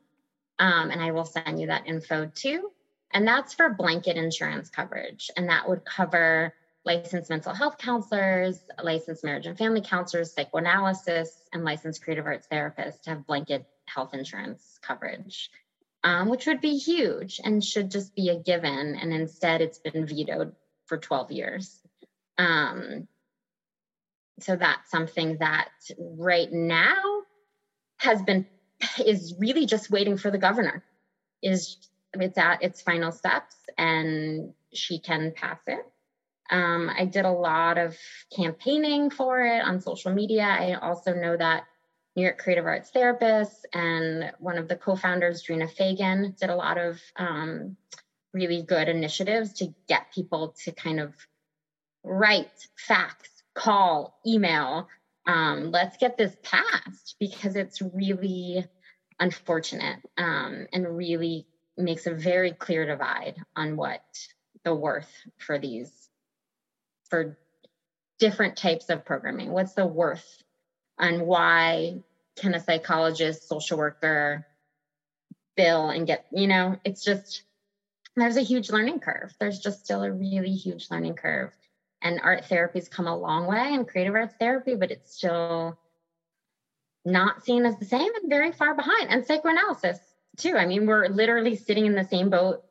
Um, and I will send you that info too. And that's for blanket insurance coverage. And that would cover licensed mental health counselors, licensed marriage and family counselors, psychoanalysis, and licensed creative arts therapists have blanket health insurance coverage, um, which would be huge and should just be a given. And instead, it's been vetoed for 12 years. Um, so that's something that right now has been is really just waiting for the governor is it's at its final steps and she can pass it um, I did a lot of campaigning for it on social media. I also know that New York Creative Arts Therapists and one of the co founders, Drina Fagan, did a lot of um, really good initiatives to get people to kind of write, fax, call, email. Um, let's get this passed because it's really unfortunate um, and really makes a very clear divide on what the worth for these for different types of programming? What's the worth and why can a psychologist, social worker bill and get, you know, it's just, there's a huge learning curve. There's just still a really huge learning curve. And art therapy's come a long way and creative arts therapy, but it's still not seen as the same and very far behind. And psychoanalysis too. I mean, we're literally sitting in the same boat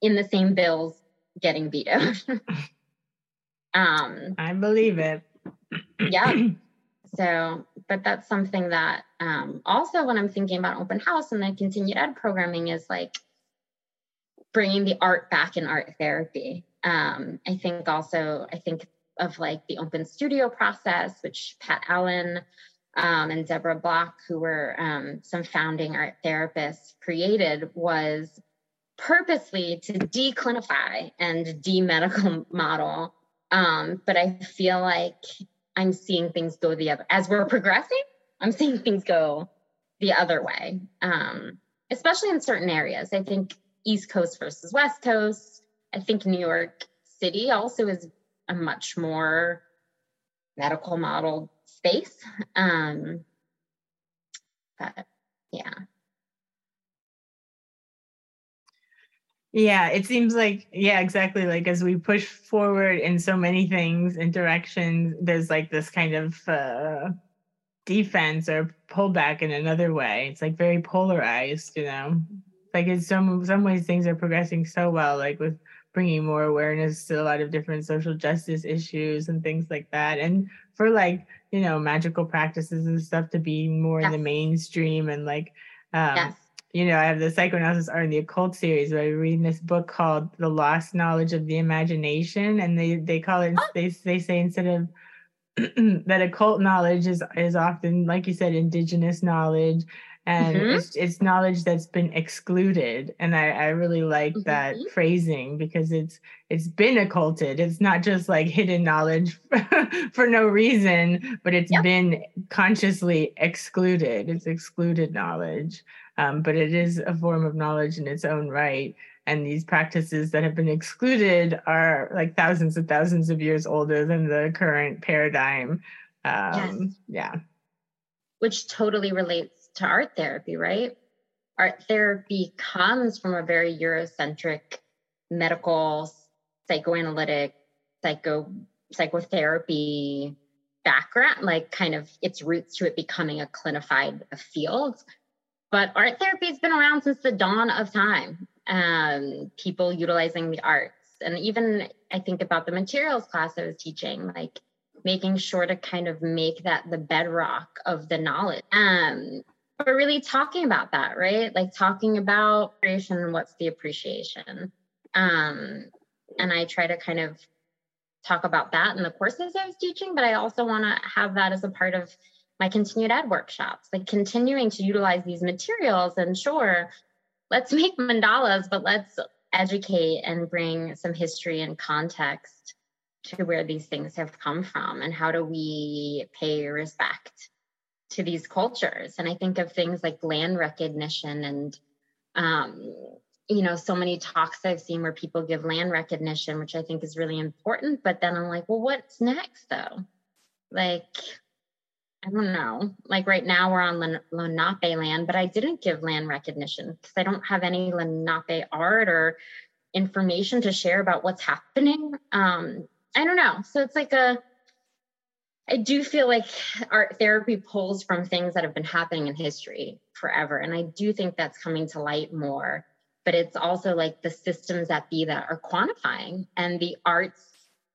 in the same bills getting vetoed. Um, I believe it. yeah. So, but that's something that um, also when I'm thinking about open house and the continued ed programming is like bringing the art back in art therapy. Um, I think also, I think of like the open studio process, which Pat Allen um, and Deborah Block, who were um, some founding art therapists, created was purposely to declinify and demedical model um, but I feel like I'm seeing things go the other as we're progressing. I'm seeing things go the other way, um, especially in certain areas. I think East Coast versus West Coast. I think New York City also is a much more medical model space. Um, but yeah. Yeah, it seems like yeah, exactly. Like as we push forward in so many things and directions, there's like this kind of uh, defense or pullback in another way. It's like very polarized, you know. Like in some some ways things are progressing so well, like with bringing more awareness to a lot of different social justice issues and things like that. And for like, you know, magical practices and stuff to be more yes. in the mainstream and like, um, yes. You know, I have the psychoanalysis art and the occult series where I'm reading this book called The Lost Knowledge of the Imagination. And they, they call it, oh. they, they say instead of that occult knowledge is, is often, like you said, indigenous knowledge and mm-hmm. it's, it's, knowledge that's been excluded and i, I really like mm-hmm. that phrasing because it's it's been occulted it's not just like hidden knowledge for no reason but it's yep. been consciously excluded it's excluded knowledge um, but it is a form of knowledge in its own right and these practices that have been excluded are like thousands and thousands of years older than the current paradigm um, yes. yeah which totally relates to art therapy, right? Art therapy comes from a very Eurocentric medical, psychoanalytic, psycho psychotherapy background, like kind of its roots to it becoming a clinified field. But art therapy has been around since the dawn of time. Um, people utilizing the arts. And even I think about the materials class I was teaching, like making sure to kind of make that the bedrock of the knowledge. Um, but really talking about that, right? Like talking about creation and what's the appreciation. Um, and I try to kind of talk about that in the courses I was teaching, but I also want to have that as a part of my continued ed workshops, like continuing to utilize these materials. And sure, let's make mandalas, but let's educate and bring some history and context to where these things have come from and how do we pay respect to these cultures. And I think of things like land recognition and, um, you know, so many talks I've seen where people give land recognition, which I think is really important. But then I'm like, well, what's next though? Like, I don't know. Like right now we're on Lenape land, but I didn't give land recognition because I don't have any Lenape art or information to share about what's happening. Um, I don't know. So it's like a I do feel like art therapy pulls from things that have been happening in history forever. And I do think that's coming to light more. But it's also like the systems that be that are quantifying, and the arts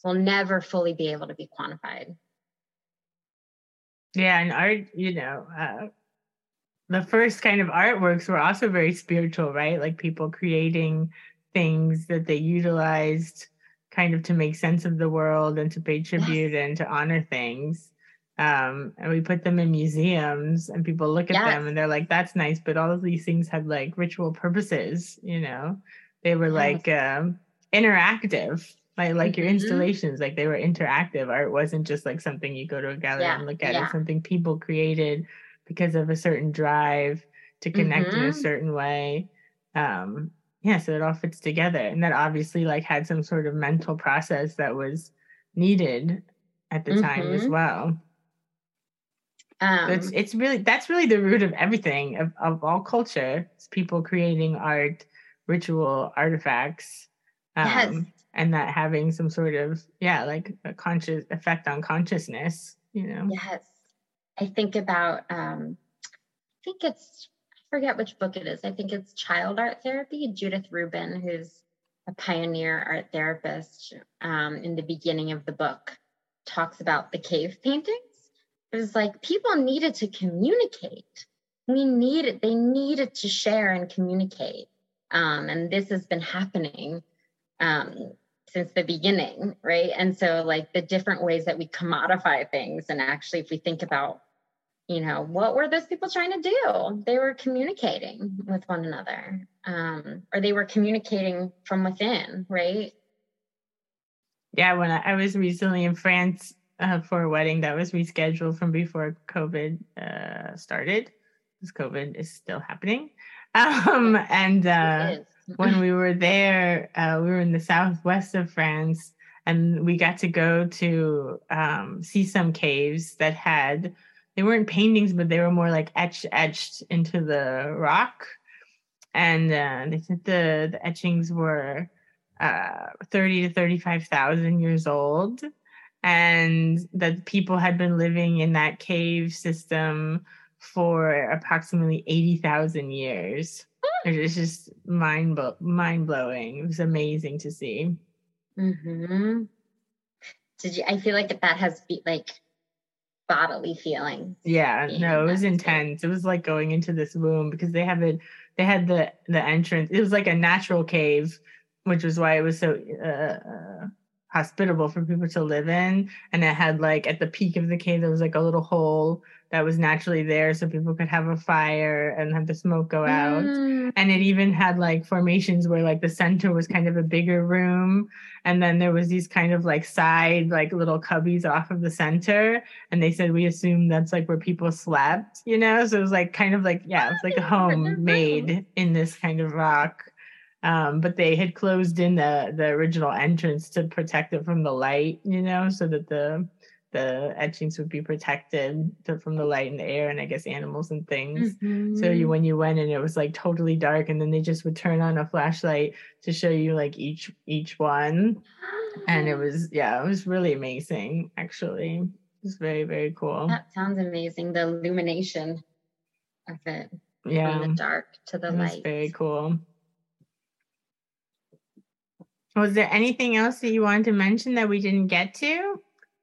will never fully be able to be quantified. Yeah, and art, you know, uh, the first kind of artworks were also very spiritual, right? Like people creating things that they utilized kind of to make sense of the world and to pay tribute yes. and to honor things. Um, and we put them in museums and people look at yes. them and they're like, that's nice. But all of these things had like ritual purposes, you know, they were yes. like um, interactive, like, like mm-hmm. your installations, like they were interactive. Art wasn't just like something you go to a gallery yeah. and look at, yeah. it's something people created because of a certain drive to connect mm-hmm. in a mm-hmm. certain way. Um, yeah so it all fits together and that obviously like had some sort of mental process that was needed at the mm-hmm. time as mm-hmm. well um, so it's um it's really that's really the root of everything of, of all culture it's people creating art ritual artifacts um, yes. And that having some sort of yeah like a conscious effect on consciousness you know yes i think about um i think it's I forget which book it is. I think it's Child Art Therapy. Judith Rubin, who's a pioneer art therapist, um, in the beginning of the book, talks about the cave paintings. It was like people needed to communicate. We needed, they needed to share and communicate. Um, and this has been happening um, since the beginning, right? And so, like the different ways that we commodify things, and actually, if we think about you know, what were those people trying to do? They were communicating with one another, um, or they were communicating from within, right? Yeah, when I, I was recently in France uh, for a wedding that was rescheduled from before COVID uh, started, because COVID is still happening. Um, and uh, when we were there, uh, we were in the southwest of France, and we got to go to um, see some caves that had they weren't paintings, but they were more like etched etched into the rock. And uh, they said the, the etchings were uh, 30 to 35,000 years old. And that people had been living in that cave system for approximately 80,000 years. It's just mind mind blowing. It was amazing to see. Mm-hmm. Did you? I feel like that has be like bodily feeling. Yeah, no, it was intense. It was like going into this womb because they have it. They had the the entrance. It was like a natural cave, which was why it was so uh, uh, hospitable for people to live in. And it had like at the peak of the cave, there was like a little hole that was naturally there so people could have a fire and have the smoke go out. Mm. And it even had like formations where like the center was kind of a bigger room. And then there was these kind of like side, like little cubbies off of the center. And they said we assume that's like where people slept, you know? So it was like kind of like, yeah, it's like a home made in this kind of rock. Um, but they had closed in the the original entrance to protect it from the light, you know, so that the the etchings would be protected to, from the light and the air and I guess animals and things. Mm-hmm. So you mm-hmm. when you went and it was like totally dark and then they just would turn on a flashlight to show you like each each one. And it was yeah, it was really amazing actually. It was very, very cool. That sounds amazing. The illumination of it. Yeah. From the dark to the it light. very cool. Was there anything else that you wanted to mention that we didn't get to?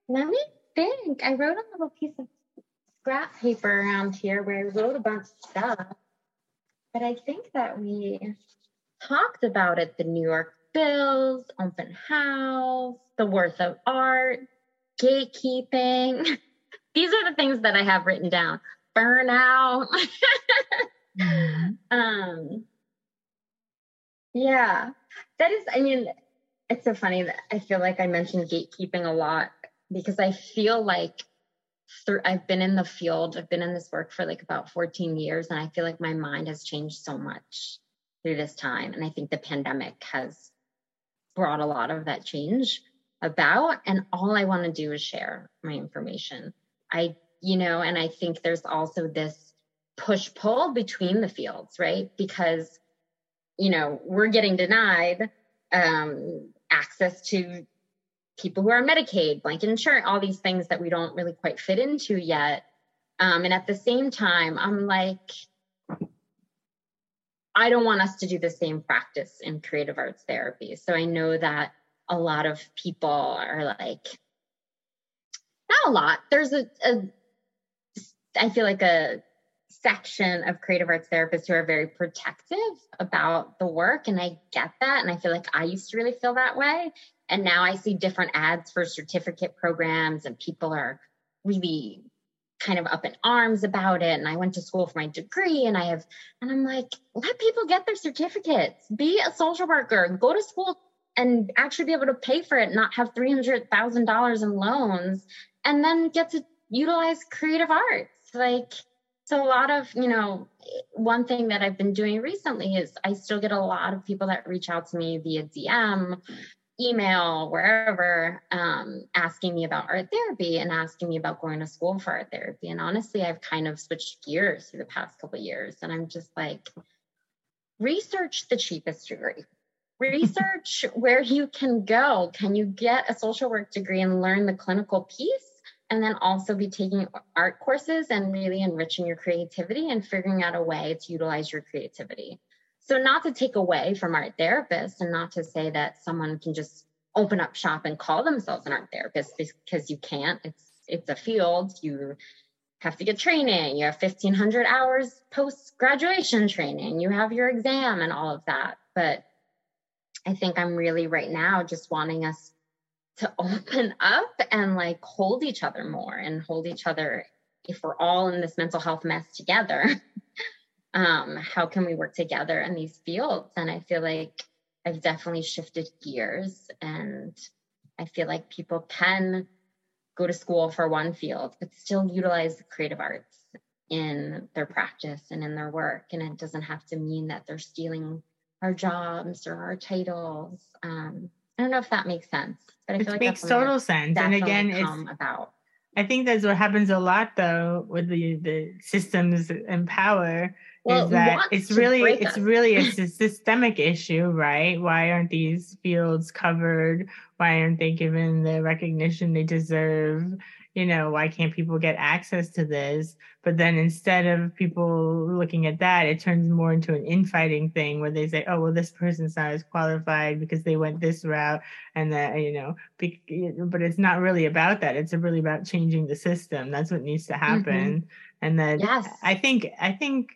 Let me think. I wrote a little piece of scrap paper around here where I wrote a bunch of stuff. But I think that we talked about it the New York Bills, open house, the worth of art, gatekeeping. These are the things that I have written down. Burnout. mm-hmm. Um yeah. That is I mean, it's so funny that I feel like I mentioned gatekeeping a lot because I feel like through I've been in the field, I've been in this work for like about 14 years, and I feel like my mind has changed so much through this time. And I think the pandemic has brought a lot of that change about. And all I want to do is share my information. I, you know, and I think there's also this push pull between the fields, right? Because, you know, we're getting denied um, access to people who are Medicaid, blanket insurance, all these things that we don't really quite fit into yet. Um, and at the same time, I'm like, I don't want us to do the same practice in creative arts therapy. So I know that a lot of people are like, not a lot. There's a, a I feel like a section of creative arts therapists who are very protective about the work. And I get that. And I feel like I used to really feel that way. And now I see different ads for certificate programs, and people are really kind of up in arms about it. And I went to school for my degree, and I have, and I'm like, let people get their certificates, be a social worker, go to school and actually be able to pay for it, not have $300,000 in loans, and then get to utilize creative arts. Like, so a lot of, you know, one thing that I've been doing recently is I still get a lot of people that reach out to me via DM email wherever um, asking me about art therapy and asking me about going to school for art therapy. And honestly i've kind of switched gears through the past couple years and i'm just like research the cheapest degree. Research where you can go. Can you get a social work degree and learn the clinical piece and then also be taking art courses and really enriching your creativity and figuring out a way to utilize your creativity so, not to take away from art therapists and not to say that someone can just open up shop and call themselves an art therapist because you can't. It's it's a field. You have to get training. You have 1500 hours post graduation training. You have your exam and all of that. But I think I'm really right now just wanting us to open up and like hold each other more and hold each other if we're all in this mental health mess together um, how can we work together in these fields? And I feel like I've definitely shifted gears and I feel like people can go to school for one field, but still utilize the creative arts in their practice and in their work. And it doesn't have to mean that they're stealing our jobs or our titles. Um, I don't know if that makes sense, but I feel it like makes total sense. And again, it's about. I think that's what happens a lot though with the the systems and power well, is that it's really it's really a systemic issue, right? Why aren't these fields covered? Why aren't they given the recognition they deserve? You know, why can't people get access to this? But then instead of people looking at that, it turns more into an infighting thing where they say, oh, well, this person's not as qualified because they went this route. And that, you know, be, but it's not really about that. It's really about changing the system. That's what needs to happen. Mm-hmm. And that yes. I think, I think,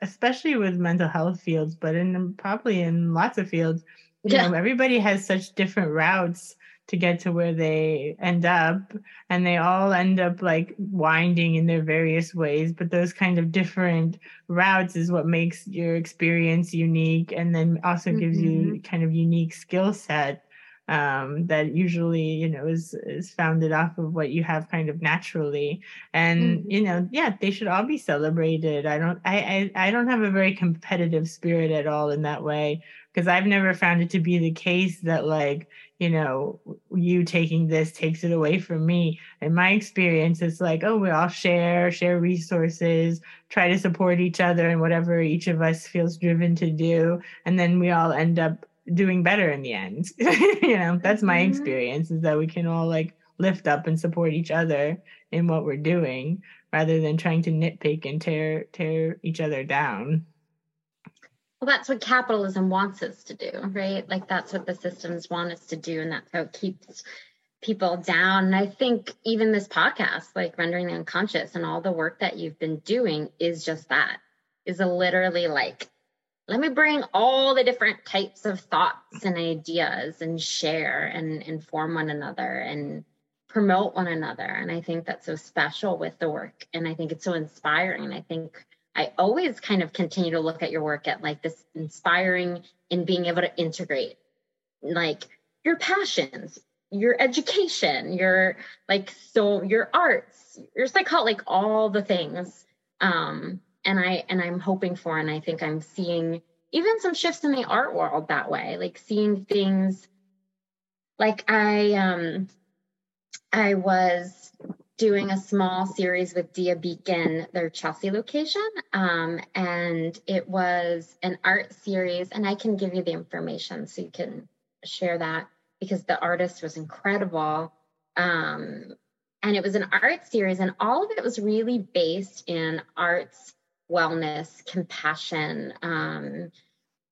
especially with mental health fields, but in probably in lots of fields, you yeah. know, everybody has such different routes to get to where they end up and they all end up like winding in their various ways but those kind of different routes is what makes your experience unique and then also mm-hmm. gives you mm-hmm. kind of unique skill set um, that usually you know is is founded off of what you have kind of naturally and mm-hmm. you know yeah they should all be celebrated i don't I, I i don't have a very competitive spirit at all in that way because i've never found it to be the case that like you know, you taking this takes it away from me. In my experience, it's like, oh, we all share, share resources, try to support each other and whatever each of us feels driven to do. And then we all end up doing better in the end. you know, that's my mm-hmm. experience is that we can all like lift up and support each other in what we're doing rather than trying to nitpick and tear tear each other down. Well, that's what capitalism wants us to do, right? Like that's what the systems want us to do, and that's how it keeps people down. And I think even this podcast, like rendering the unconscious, and all the work that you've been doing is just that. Is a literally like, let me bring all the different types of thoughts and ideas and share and inform one another and promote one another. And I think that's so special with the work. And I think it's so inspiring. I think I always kind of continue to look at your work at like this inspiring in being able to integrate like your passions, your education, your like so your arts, your psychology, like all the things. Um, and I and I'm hoping for, and I think I'm seeing even some shifts in the art world that way, like seeing things like I um I was doing a small series with Dia Beacon, their Chelsea location. Um, and it was an art series, and I can give you the information so you can share that because the artist was incredible. Um, and it was an art series, and all of it was really based in arts, wellness, compassion, um,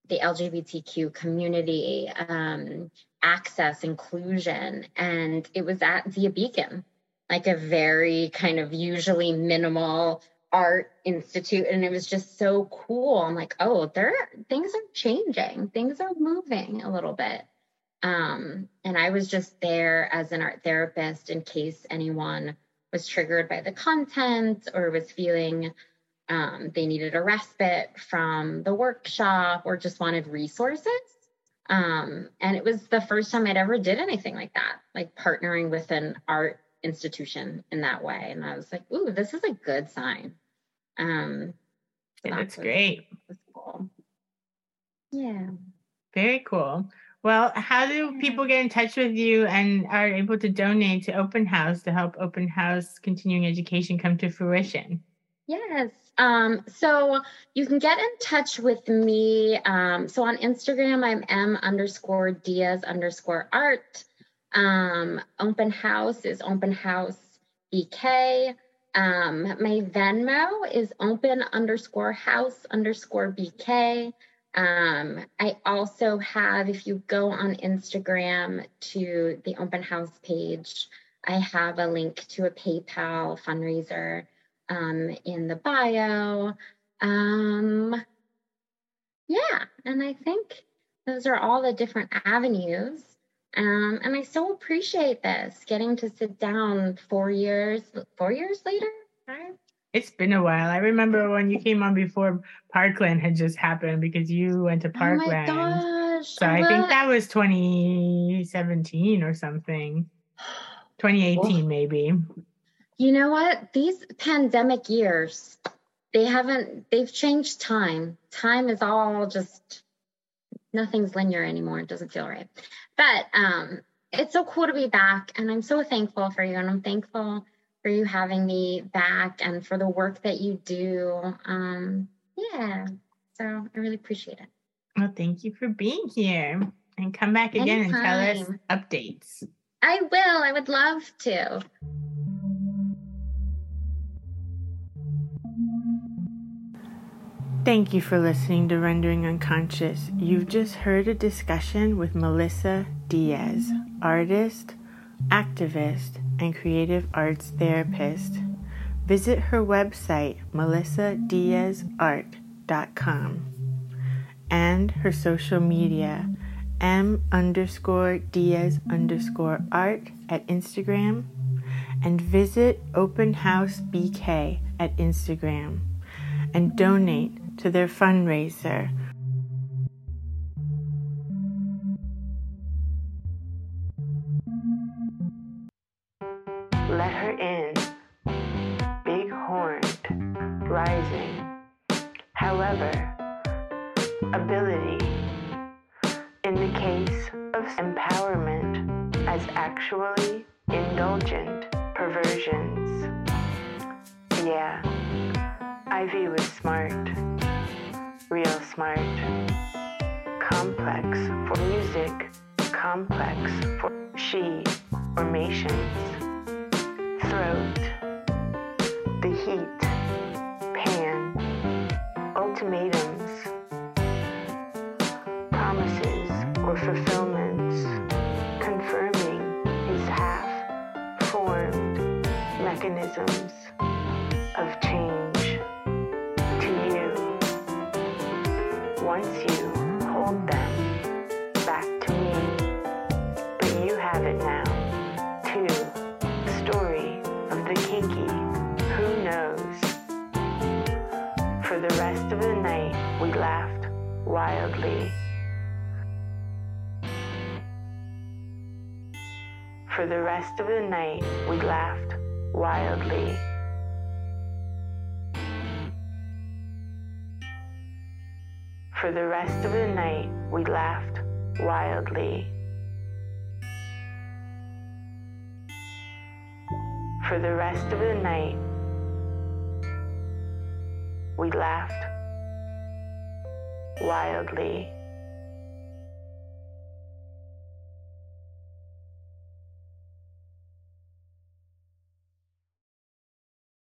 the LGBTQ community, um, access, inclusion. And it was at Dia Beacon like a very kind of usually minimal art institute. And it was just so cool. I'm like oh there things are changing. Things are moving a little bit. Um, and i was just there as an art therapist in case anyone was triggered by the content or was feeling um, they needed a respite from the workshop or just wanted resources um, and it was the first time i'd ever did anything like that like partnering with an art institution in that way. And I was like, ooh, this is a good sign. Um, so that's great. Cool. Yeah. Very cool. Well, how do people get in touch with you and are able to donate to Open House to help Open House continuing education come to fruition? Yes. Um, so you can get in touch with me. Um, so on Instagram, I'm M underscore Diaz underscore art. Um, open house is open house BK. Um, my Venmo is open underscore house underscore BK. Um, I also have, if you go on Instagram to the open house page, I have a link to a PayPal fundraiser um, in the bio. Um, yeah, and I think those are all the different avenues um, and I so appreciate this getting to sit down four years, four years later. Right? It's been a while. I remember when you came on before Parkland had just happened because you went to Parkland. Oh my gosh. So I think that was 2017 or something. 2018 maybe. You know what? These pandemic years, they haven't they've changed time. Time is all just nothing's linear anymore. It doesn't feel right. But um, it's so cool to be back. And I'm so thankful for you. And I'm thankful for you having me back and for the work that you do. Um, yeah. So I really appreciate it. Well, thank you for being here. And come back again Anytime. and tell us updates. I will. I would love to. Thank you for listening to Rendering Unconscious. You've just heard a discussion with Melissa Diaz, artist, activist, and creative arts therapist. Visit her website, melissadiazart.com, and her social media, m underscore diaz underscore art at Instagram, and visit Open House BK at Instagram, and donate to their fundraiser. Rest of the night, we laughed wildly. For the rest of the night, we laughed wildly. For the rest of the night, we laughed wildly.